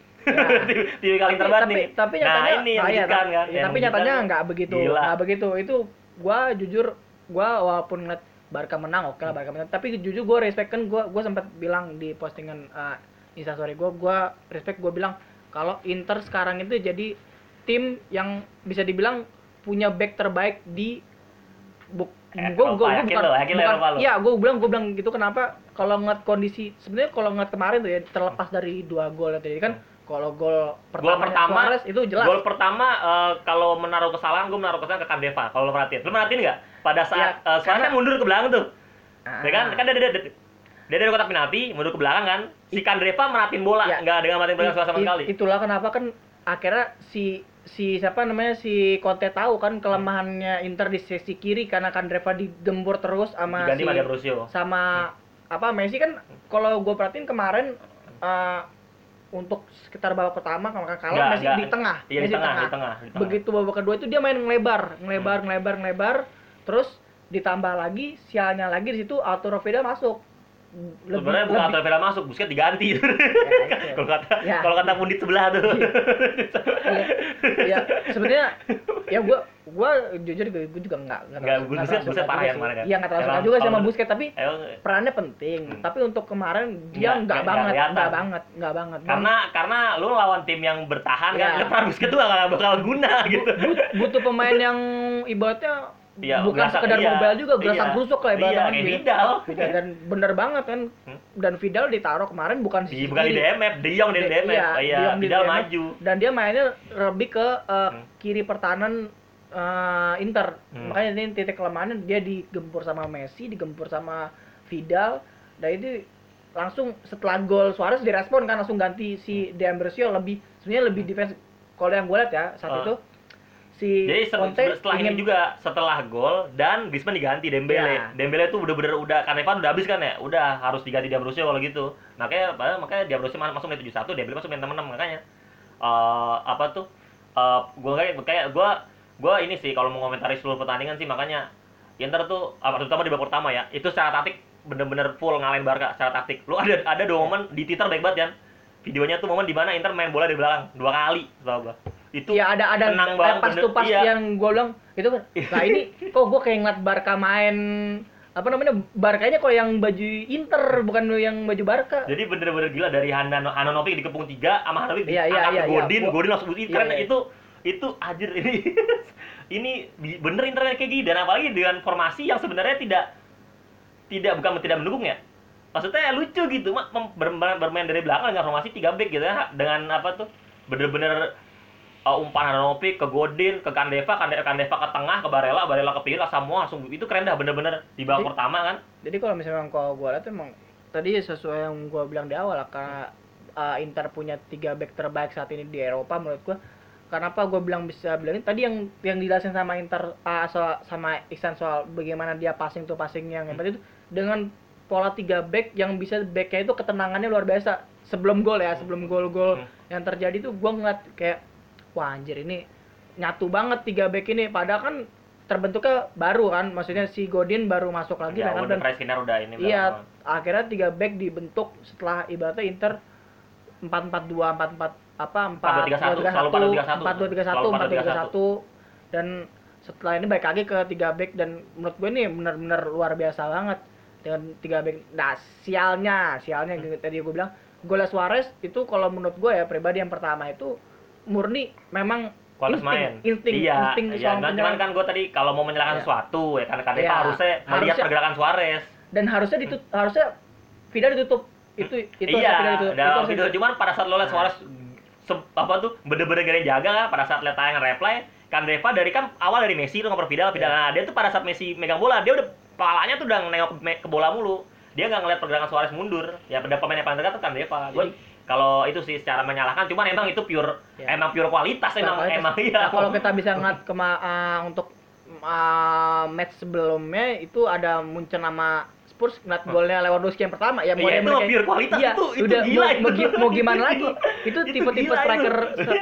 Tiga kali terbat tapi, nih. tapi nah nyatanya ini yang ah, iya, kan Yang tapi nyatanya nggak begitu nggak begitu. Itu gua jujur gua walaupun ngeliat Barca menang oke lah Barca menang tapi jujur gua respect kan gua gua sempat bilang di postingan uh, instastory gua gua respect gua bilang kalau Inter sekarang itu jadi tim yang bisa dibilang punya back terbaik di buk Eh, gua yakin bukan, bukan iya gua bilang gua bilang gitu kenapa kalau ngeliat kondisi sebenarnya kalau ngeliat kemarin tuh ya terlepas dari dua gol tadi kan kalau gol Gol pertama pertama Suarez itu jelas Gol pertama eh, kalau menaruh kesalahan gue menaruh kesalahan ke Kandeva kalau lo perhatiin. Lo perhatiin nggak? Pada saat Ya, karena- kan mundur ke belakang tuh. Ah. Ya kan? Kan dia dia, dia, dia dari kotak penalti mundur ke belakang kan. Si Kandreva merhatiin bola, Ya. nggak dengan merhatiin belakang I- sama sekali. Itulah kenapa kan akhirnya si si siapa namanya si Conte tahu kan kelemahannya Inter di sisi kiri karena kan Dreva digembur terus sama Diganti si sama D'Ambrosio. sama apa Messi kan kalau gue perhatiin kemarin eh, untuk sekitar babak pertama kalau kalah Messi di tengah Iya, di Messi tengah, di tengah, di tengah. begitu babak kedua itu dia main ngelebar ngelebar ngelebar ngelebar terus ditambah lagi sialnya lagi di situ Arturo Vidal masuk Lebih- Sebenarnya bukan lebih- Arthur Vela masuk, Busquets diganti. itu. [laughs] kalau kata Ya. kalau kata pundit sebelah tuh. Iya, ya sebenarnya ya gua gua jujur gua, juga nggak nggak Busquets- Busquets parah ya sih. kemarin kan? Iya nggak terlalu suka juga sama Busquets tapi Emang- perannya penting. Hmm. Tapi untuk kemarin dia Nggak- banget, nggak banget, nggak banget. karena karena lu lawan tim yang bertahan kan, Iya. peran Busquets tuh nggak bakal guna gitu. But- butuh pemain yang ibaratnya Iya, bukan gerasak- sekedar iya, mobile juga, gerasak iya. gerusuk lah Iya, ibaratnya kayak gitu. Vidal. Vidal. Dan bener banget kan. Hmm. Dan Vidal ditaruh kemarin bukan Di, bukan di. DMF, De Jong di Iya, DMF. iya, Oh, iya, di Vidal DMF. maju. dan dia mainnya lebih ke uh, Hmm. kiri pertahanan uh, Inter Hmm. makanya ini titik kelemahannya dia digempur sama Messi digempur sama Vidal dan itu langsung setelah gol Suarez direspon kan langsung ganti si De Ambrosio lebih sebenarnya lebih defense kalau yang gue lihat ya saat Ah. itu si Jadi Conte setelah ingin ini juga setelah gol dan Griezmann diganti Dembele. Iya. Dembele tuh bener-bener udah Kaneva udah habis kan ya. Udah harus diganti D'Ambrosio kalau gitu. Makanya makanya D'Ambrosio ma- masuk menit 71, Dembele masuk menit 66 makanya. eh apa tuh? eh gua kayak kayak gua gua ini sih kalau mau komentari seluruh pertandingan sih makanya Inter tuh apa terutama di babak pertama ya. Itu secara taktik bener-bener full ngalahin Barca secara taktik. Lu ada ada dua momen di Twitter baik banget kan. Videonya tuh momen di mana Inter main bola di belakang dua kali, tau gua. Itu ya ada ada tenang banget, pas tuh pas iya. yang gue bilang itu kan [laughs] nah ini kok gue kayak ngeliat Barca main apa namanya Barkanya kok yang baju Inter bukan yang baju Barca Jadi bener-bener gila dari Hanan Hanonovic dikepung tiga sama Hanonovic Iya, iya, iya, iya. Godin, Gua- Godin langsung itu Iya, keren iya. itu itu anjir ini [laughs] ini bener Inter kayak gini dan apalagi dengan formasi yang sebenarnya tidak tidak bukan tidak mendukung ya maksudnya lucu gitu mak. Bermain, bermain dari belakang dengan formasi 3 back gitu ya dengan apa tuh? Bener-bener uh, umpan Handanovic ke Godin ke Kandeva Kande- Kandeva ke tengah ke Barella Barella ke pinggir semua langsung itu keren dah bener-bener. Di babak pertama kan. Jadi kalau misalnya kalau gue lihat emang tadi sesuai yang gue bilang di awal lah karena uh, Inter punya tiga back terbaik saat ini di Eropa menurut gue. Kenapa gue bilang bisa bilang tadi yang yang dijelasin sama Inter uh, soal, sama Iksan soal bagaimana dia passing tuh passing yang itu dengan pola tiga back yang bisa backnya itu ketenangannya luar biasa sebelum gol ya sebelum gol-gol Hmm. yang terjadi tuh gue ngeliat kayak wah anjir ini nyatu banget tiga back ini padahal kan terbentuknya baru kan maksudnya si Godin baru masuk lagi ya kan, dan udah ini Iya, akhirnya tiga back dibentuk setelah ibaratnya Inter empat empat dua empat empat apa empat 4-2-3-1, selalu 4-2-3-1. empat dua tiga satu empat dua tiga 4-2-3-1. satu dan setelah ini baik lagi ke tiga back dan menurut gue ini benar-benar luar biasa banget dengan tiga back. Nah sialnya, sialnya Hmm. gitu, tadi gue bilang golnya Suarez itu kalau menurut gue ya pribadi yang pertama itu murni memang kualitas insting, main. insting, iya, insting iya. Nah, cuman kan gue tadi kalau mau menyalahkan Iya. sesuatu ya kan karena Iya, harusnya melihat harusnya- pergerakan Suarez. dan harusnya ditut harusnya Vida ditutup itu itu iya, Vida ditutup. Itu harusnya video cuman pada saat lo lihat Nah. Suarez se- apa tuh bener-bener gak jaga kan pada saat lihat tayangan replay kan Deva dari kan awal dari Messi itu ngoper Vidal Vidal Iya. nah, dia tuh pada saat Messi megang bola dia udah palanya tuh udah nengok ke, bola mulu. Dia nggak ngeliat pergerakan Suarez mundur. Ya pada pemain yang paling dekat tuh kan Deva Jadi- kalau itu sih secara menyalahkan cuman emang itu pure Ya. emang pure kualitas emang kualitas. emang iya. Nah, kalau kita bisa ngeliat ke uh, untuk uh, match sebelumnya itu ada Munchen sama Spurs ngeliat golnya Lewandowski yang pertama. Ya Iya, model itu pure kualitas, iya, itu- itu udah gila mau, itu. mau, gi- mau gimana lagi? [laughs] Itu tipe-tipe striker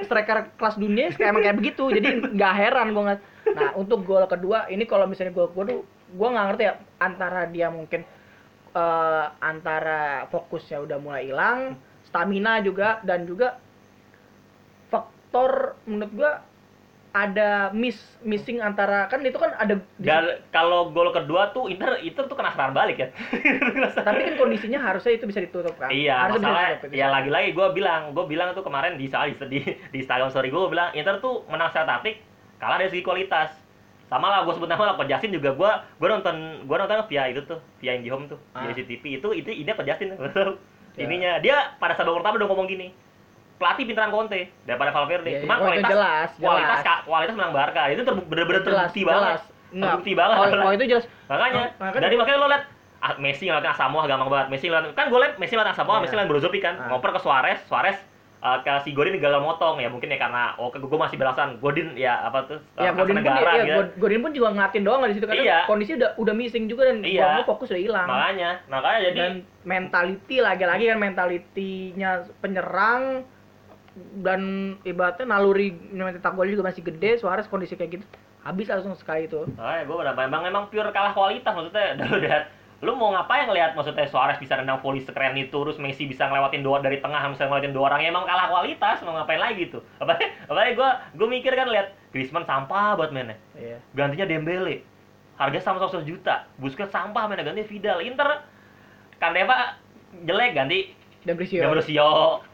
striker kelas dunia kayak emang kayak begitu. Jadi nggak heran gue ngeliat. Nah untuk gol kedua ini kalau misalnya gol kedua tuh gue nggak ngerti ya antara dia mungkin eh, antara fokusnya udah mulai hilang stamina juga dan juga faktor menurut gua ada miss missing antara kan itu kan ada Dan kalau gol kedua tuh Inter itu tuh kena serangan balik ya. [laughs] tapi kan kondisinya harusnya itu bisa ditutup kan iya, harusnya bisa masalah ditutup, itu ya lagi-lagi gue bilang, gue bilang tuh kemarin di di di, di Instagram story gue bilang Inter tuh menang secara taktik, kalah dari segi kualitas. Sama lah gue sebut nama lah, Justin juga gue gue nonton gue nonton via itu tuh via IndiHome tuh Ah. via CTV itu itu ide Coach Justin [laughs] Ya. ininya dia pada babak pertama udah ngomong gini pelatih pinteran Conte daripada Valverde Iya, cuma. Oh, kualitas jelas, kualitas jelas. Kualitas menang Barca itu ter, bener-bener jelas terbukti banget jelas Nggak. terbukti banget kalau, kalau itu jelas makanya Oh, makanya- dari makanya lo liat ah, Messi ngelakuin Asamoah gampang banget Messi ngelakuin kan gue liat Messi ngelakuin Asamoah Iya. Messi ngelakuin Brozovic kan Ah. ngoper ke Suarez Suarez uh, ke si Godin gagal motong ya mungkin ya karena oh gue masih belasan Godin ya apa tuh ya Godin pun negara ya, gitu. God- Godin pun juga ngeliatin doang di situ karena Iya. kondisi udah udah missing juga dan Iya. golnya fokus udah hilang makanya makanya jadi dan mentality lagi-lagi kan mentalitinya penyerang dan ibaratnya naluri mencetak gol juga masih gede Suarez kondisi kayak gitu habis langsung sekali itu Makanya gue udah memang memang pure kalah kualitas maksudnya [laughs] udah lu mau ngapain ngelihat maksudnya Suarez bisa nendang volley sekeren itu terus Messi bisa ngelewatin dua dari tengah bisa ngelewatin dua orang ya emang kalah kualitas mau ngapain lagi tuh? Apa apa gue gue mikir kan lihat Griezmann sampah buat mainnya. Iya. Gantinya Dembele. Harga sama 100 juta. Busquets sampah mainnya ganti Vidal. Inter Kandeva jelek ganti Gabriel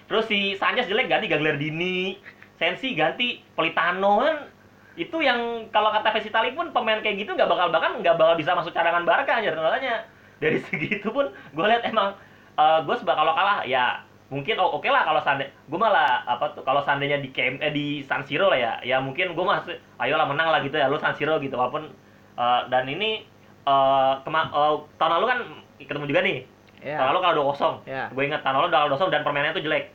terus si Sanchez jelek ganti Gagliardini. Sensi ganti Politano kan? Itu yang kalau kata Vesitali pun pemain kayak gitu nggak bakal bahkan nggak bakal bisa masuk cadangan Barca aja makanya dari [laughs] segi itu pun gue lihat emang gue sebab kalau kalah ya mungkin oh, oke lah kalau seandainya gue malah apa tuh kalau seandainya di camp eh, di San Siro lah ya ya mungkin gue masih ayolah menang lah gitu ya lu San Siro gitu walaupun eh, dan ini eh, kema- eh, tahun lalu kan ketemu juga nih Iya. tahun lalu kalau dua kosong Iya. gue ingat tahun lalu udah kosong dan permainannya tuh jelek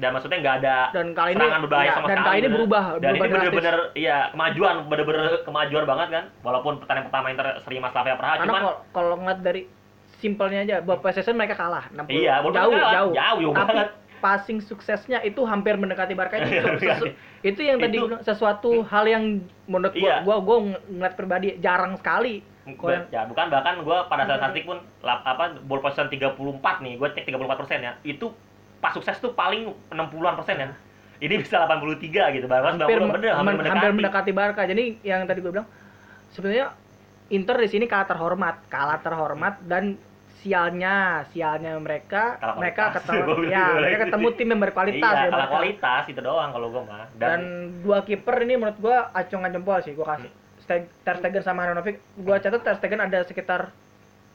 dan maksudnya nggak ada dan kali ini serangan berbahaya iya, sama dan sekali kali ini bener. berubah dan berubah ini bener-bener iya kemajuan bener-bener kemajuan banget kan walaupun pertandingan pertama Inter seri Mas Slavia Praha karena cuman kalau kalau ngeliat dari simpelnya aja buat possession mereka kalah 60 Iya, jauh, kalah, jauh. Jauh, jauh tapi banget. passing suksesnya itu hampir mendekati Barca. Itu [laughs] Iya, itu yang tadi Itu- gua sesuatu hal yang menurut gua Iya. gua gua ng- ngeliat pribadi jarang sekali. Ya bukan bahkan gue pada saat statistik pun lap- apa ball possession 34 nih gue cek 34 persen ya itu pas sukses tuh paling 60-an persen ya. Ini bisa 83 gitu bahkan hampir 90 bener hampir men- mendekati. hampir mendekati Barca. Jadi yang tadi gue bilang sebenarnya Inter di sini kalah terhormat, kalah terhormat dan sialnya, sialnya mereka, Kalah mereka ketemu [laughs] ya, gitu. mereka ketemu tim yang berkualitas iya ya, kalah kualitas itu doang kalau gue mah. Dan, dua kiper ini menurut gua acungan jempol sih gua kasih. Steg- Ter Stegen sama Handanovic, gua catat Ter Stegen ada sekitar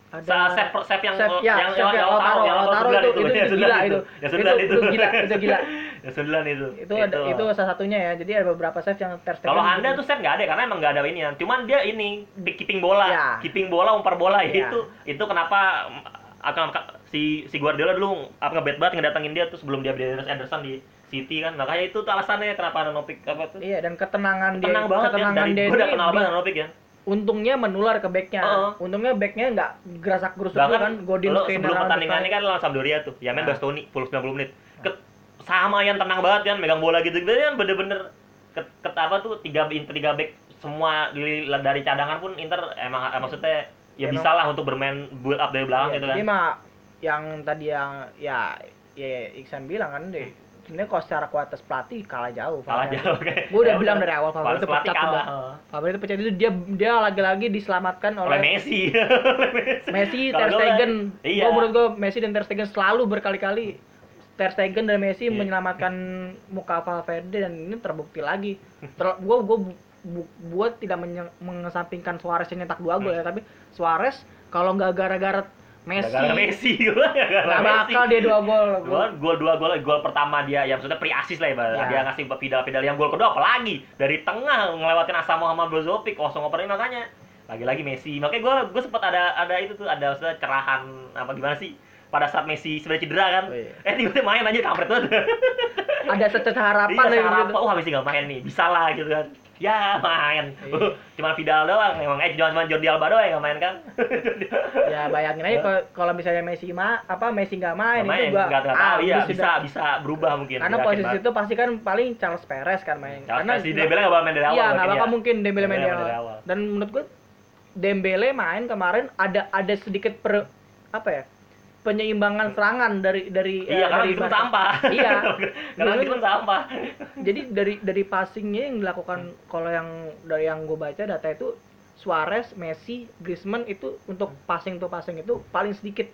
ada Sa- save save yang Save, ya, yang save yang yang yang Lautaro, yang Lautaro sembilan itu- itu yang gila sembilan [laughs] itu. yang sembilan Itu- itu itu gila, itu gila. [laughs] yang sembilan itu itu ada itu salah satunya ya. Jadi ada beberapa save yang Ter Stegen. Kalau Anda tuh save nggak ada karena emang nggak ada ini Cuman dia ini keeping bola, Ya. keeping bola, umpar bola Ya. itu itu kenapa akan si si Guardiola dulu apa ngebet banget ngedatengin dia tuh sebelum dia beli Anderson di City kan makanya itu tuh alasannya kenapa Handanovic apa tuh Iya, dan ketenangan dia, tenang banget ya ketenangan dari dia gue udah kenal banget Handanovic ya untungnya menular ke backnya. Heeh. Untungnya backnya nggak gerasak gerusuk kan, bahkan Godin lo sebelum pertandingan ini kan lawan Sampdoria tuh ya main Nah. Bastoni full 90 menit Ke- sama yang tenang banget kan megang bola gitu gitu kan bener-bener ke, ke apa tuh tiga Inter tiga back semua di- dari cadangan pun Inter emang eh, maksudnya ya Emang- bisa lah untuk bermain build up dari belakang Iya, gitu kan Dia mah yang tadi yang ya ya Iksan bilang kan deh. Sebenarnya kalau secara kualitas pelatih kalah jauh. kalah Valverde. jauh kayak Gue udah ya bilang udah. dari awal Valverde itu pecat kalah udah. Valverde itu pecat itu dia dia lagi-lagi diselamatkan oleh oleh Messi [laughs] Messi, Ter Stegen. iya Gua menurut gue Messi dan Ter Stegen selalu berkali-kali Ter Stegen dan Messi Iya. menyelamatkan [laughs] muka Valverde dan ini terbukti lagi. Ter gue gue buat tidak mengesampingkan Suarez yang nyetak dua gol ya, tapi Suarez kalau nggak gara-gara Messi, gara-gara Messi [laughs] gua gara-gara Messi. bakal dia dua gol. Gol, gol dua gol, gol pertama dia, ya maksudnya pre assist lah ya, Ya. dia ngasih pedal-pedal. Yang gol kedua apalagi dari tengah ngelewatin Asa Muhammad Brozovic kosong operin makanya lagi-lagi Messi. Makanya gue gue sempat ada ada itu tuh ada maksudnya cerahan apa gimana sih pada saat Messi sebenarnya cedera kan, Oh, iya. eh tiba-tiba main aja kampret banget. Ada secerca harapan Iya, saya gitu. wah Messi nggak main nih, bisa lah gitu kan. Ya main, Iya. cuman Vidal doang, emang eh cuma cuma Jordi Alba doang yang main kan. [laughs] Ya bayangin aja kalau- misalnya Messi ma apa Messi nggak main, Nggak itu gua nggak nggak tahu, iya habis bisa udah. bisa berubah mungkin. Karena posisi banget. itu pasti kan paling Charles Perez kan main. Charles Karena si Dembele nggak bakal main dari awal Iya, nggak bakal ya. mungkin Dembele main dari awal. Dan menurut gue Dembele main kemarin ada ada sedikit per apa ya? Penyeimbangan serangan dari dari Iya, karena dari Griezmann sampah. Iya. [laughs] karena Griezmann- sampah. Jadi dari dari passingnya yang dilakukan kalau yang dari yang gue baca data itu Suarez, Messi, Griezmann itu untuk passing to passing itu paling sedikit.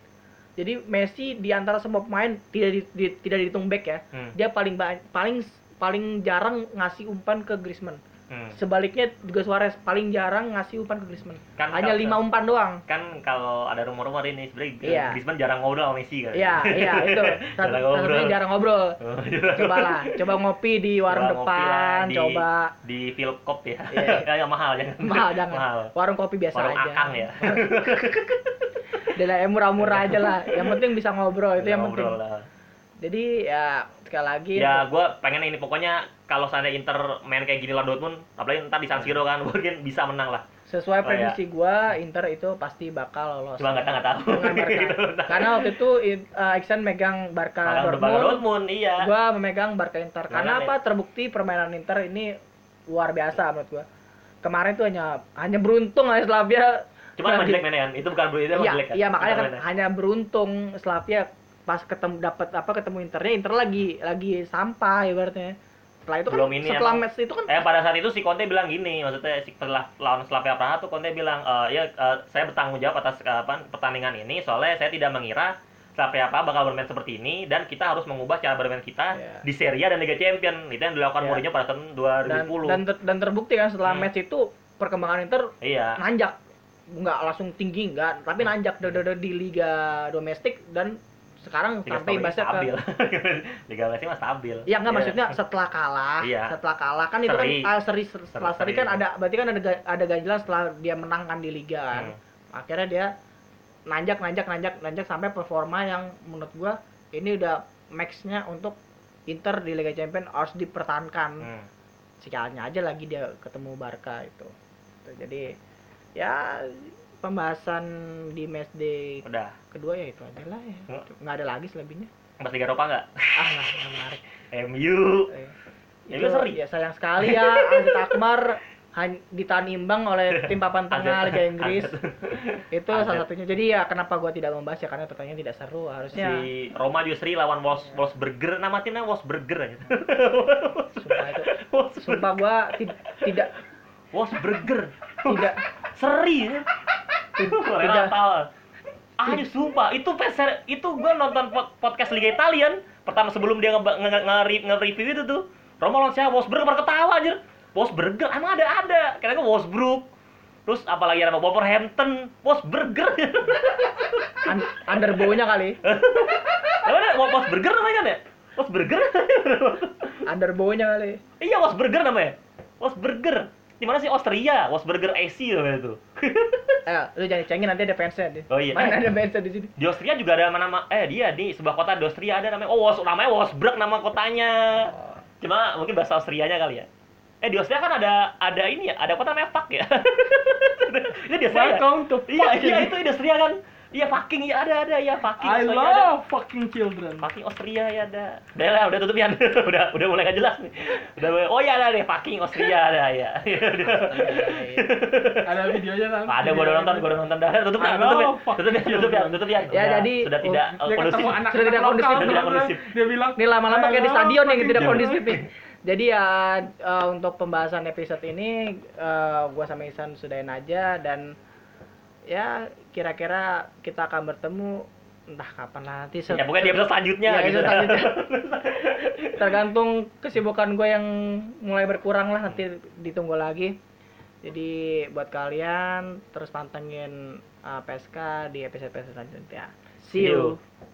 Jadi Messi di antara semua pemain tidak di, di- tidak dihitung back ya. Hmm. Dia paling paling paling jarang ngasih umpan ke Griezmann. Hmm. Sebaliknya juga Suarez paling jarang ngasih umpan ke Griezmann. Kan Hanya lima umpan doang. Kan kalau ada rumor-rumor ini sebenarnya Iya. Griezmann jarang ngobrol sama Messi kan. Iya, iya [laughs] itu. Satu, Jarang ngobrol. jarang ngobrol. Oh, Coba lah, coba ngopi di warung Coba ngopi lah depan, di- coba di Philcop ya. Iya. [laughs] ya mahal jangan. mahal jangan. Mahal. Warung kopi biasa Warung aja. akang ya. [laughs] Dan yang murah-murah aja lah. Yang penting bisa ngobrol itu yang penting. Ngobrol lah. Jadi ya sekali lagi Ya, gue pengen ini pokoknya kalau seandainya Inter main kayak gini lah Dortmund, apalagi ntar di San Siro kan, [laughs] mungkin bisa menang lah. sesuai Oh, prediksi gua Inter itu pasti bakal lolos. Cuma nggak tahu. [laughs] Gitu. Karena waktu itu uh, Iksan megang Barca Dortmund. Dortmund, iya. Gua memegang Barca Inter. Karena Makanya. apa? Terbukti permainan Inter ini luar biasa menurut gua. Kemarin tuh hanya hanya beruntung aja Slavia Cuma emang jelek mainnya kan, itu bukan itu emang Iya, jelek kan. iya makanya kan hanya beruntung Slavia pas ketemu dapat apa ketemu Internya Inter lagi lagi sampah ibaratnya. Setelah itu Belum kan ini setelah match itu kan Eh pada saat itu si Conte bilang gini, maksudnya setelah lawan Slavia Praha tuh Conte bilang, "Eh, ya eh, saya bertanggung jawab atas eh, apa, pertandingan ini soalnya saya tidak mengira Slavia Praha bakal bermain seperti ini dan kita harus mengubah cara bermain kita Iya. di Serie A dan Liga Champion." Itu yang dilakukan Iya. Mourinho pada tahun dan 2010. dan ter- dan terbukti kan setelah Hmm. match itu perkembangan Inter iya. nanjak nggak langsung tinggi nggak tapi nanjak di, di- di liga domestik dan sekarang Liga sampai bahasa stabil. ke Liga Messi mah stabil. ya Iya. maksudnya setelah kalah Iya. setelah kalah kan itu Seri. kan ah, seri setelah seri Seri. kan ada berarti kan ada ada ganjalan setelah dia menangkan di liga kan Hmm. akhirnya dia nanjak nanjak nanjak nanjak sampai performa yang menurut gua ini udah maxnya untuk Inter di Liga Champions harus dipertahankan Hmm. sialnya aja lagi dia ketemu Barca itu Tuh, jadi ya pembahasan di match day Udah. kedua ya itu aja lah ya Hmm. nggak ada lagi selebihnya Bahas Liga Eropa nggak? ah nggak menarik MU. Eh, Ya, itu lu seri. ya sayang sekali ya Azet Akmar han- ditahan imbang oleh [laughs] tim papan tengah Liga Inggris itu Azet. salah satunya jadi ya kenapa gua tidak membahas ya karena pertanyaan tidak seru harusnya Si Roma juga seri lawan Wolfs Wolfsburger nama timnya Wolfsburger aja. sumpah itu sumpah gua ti- tidak Wolfsburger. tidak Seri ya. Tidak Renata. Ah, sumpah, itu peser, itu gua nonton pod- podcast Liga Italian. Pertama sebelum dia nge- nge- nge- nge- nge-review itu tuh. Roma lawan siapa? Wolfsburger baru ketawa anjir. Wolfsburger emang ada ada. Kira kan Wolfsburg. Terus apalagi nama Wolverhampton. Wolfsburger. [laughs] Un- underbow-nya kali. [laughs] apa ada Wolfsburger namanya kan ya? Wolfsburger. Underbow-nya kali. iya Wolfsburger namanya. Wolfsburger di mana sih Austria Wolfsburger AC namanya itu [laughs] Eh, lu jangan cengin nanti ada fansnya deh. Oh iya. Mana ada fansnya di sini? di Austria juga ada nama eh dia di sebuah kota di Austria ada namanya oh Wos, namanya Wolfsburg nama kotanya Oh. cuma mungkin bahasa Austrianya kali ya eh di Austria kan ada ada ini ya ada kota namanya Fuck ya [laughs] itu di Austria ya? Welcome to iya iya itu di Austria kan iya fucking ya ada ada ya fucking I Austria ada. love fucking children. fucking Austria ya ada udah lah udah tutup ya [laughs] udah udah mulai gak jelas nih udah mulai- oh iya ada deh fucking Austria ada ya Ada videonya kan? ada gua udah nonton gua udah nonton dah tutup ya tutup ya tutup ya tutup ya tutup ya Ya, jadi, sudah tidak oh, uh, Dia kondusif Sudah tidak kondusif, sudah tidak kondusif. Dia bilang, Ini lama-lama kayak di "I stadion yang tidak kondusif nih. children." Jadi ya eh, untuk pembahasan episode ini eh, gua sama Isan sudahin aja dan ya kira-kira kita akan bertemu entah kapan nanti ya pokoknya di episode selanjutnya Ya, gitu selanjutnya. [laughs] tergantung kesibukan gue yang mulai berkurang lah nanti ditunggu lagi jadi buat kalian terus pantengin uh, PSK di episode-episode selanjutnya see See you. you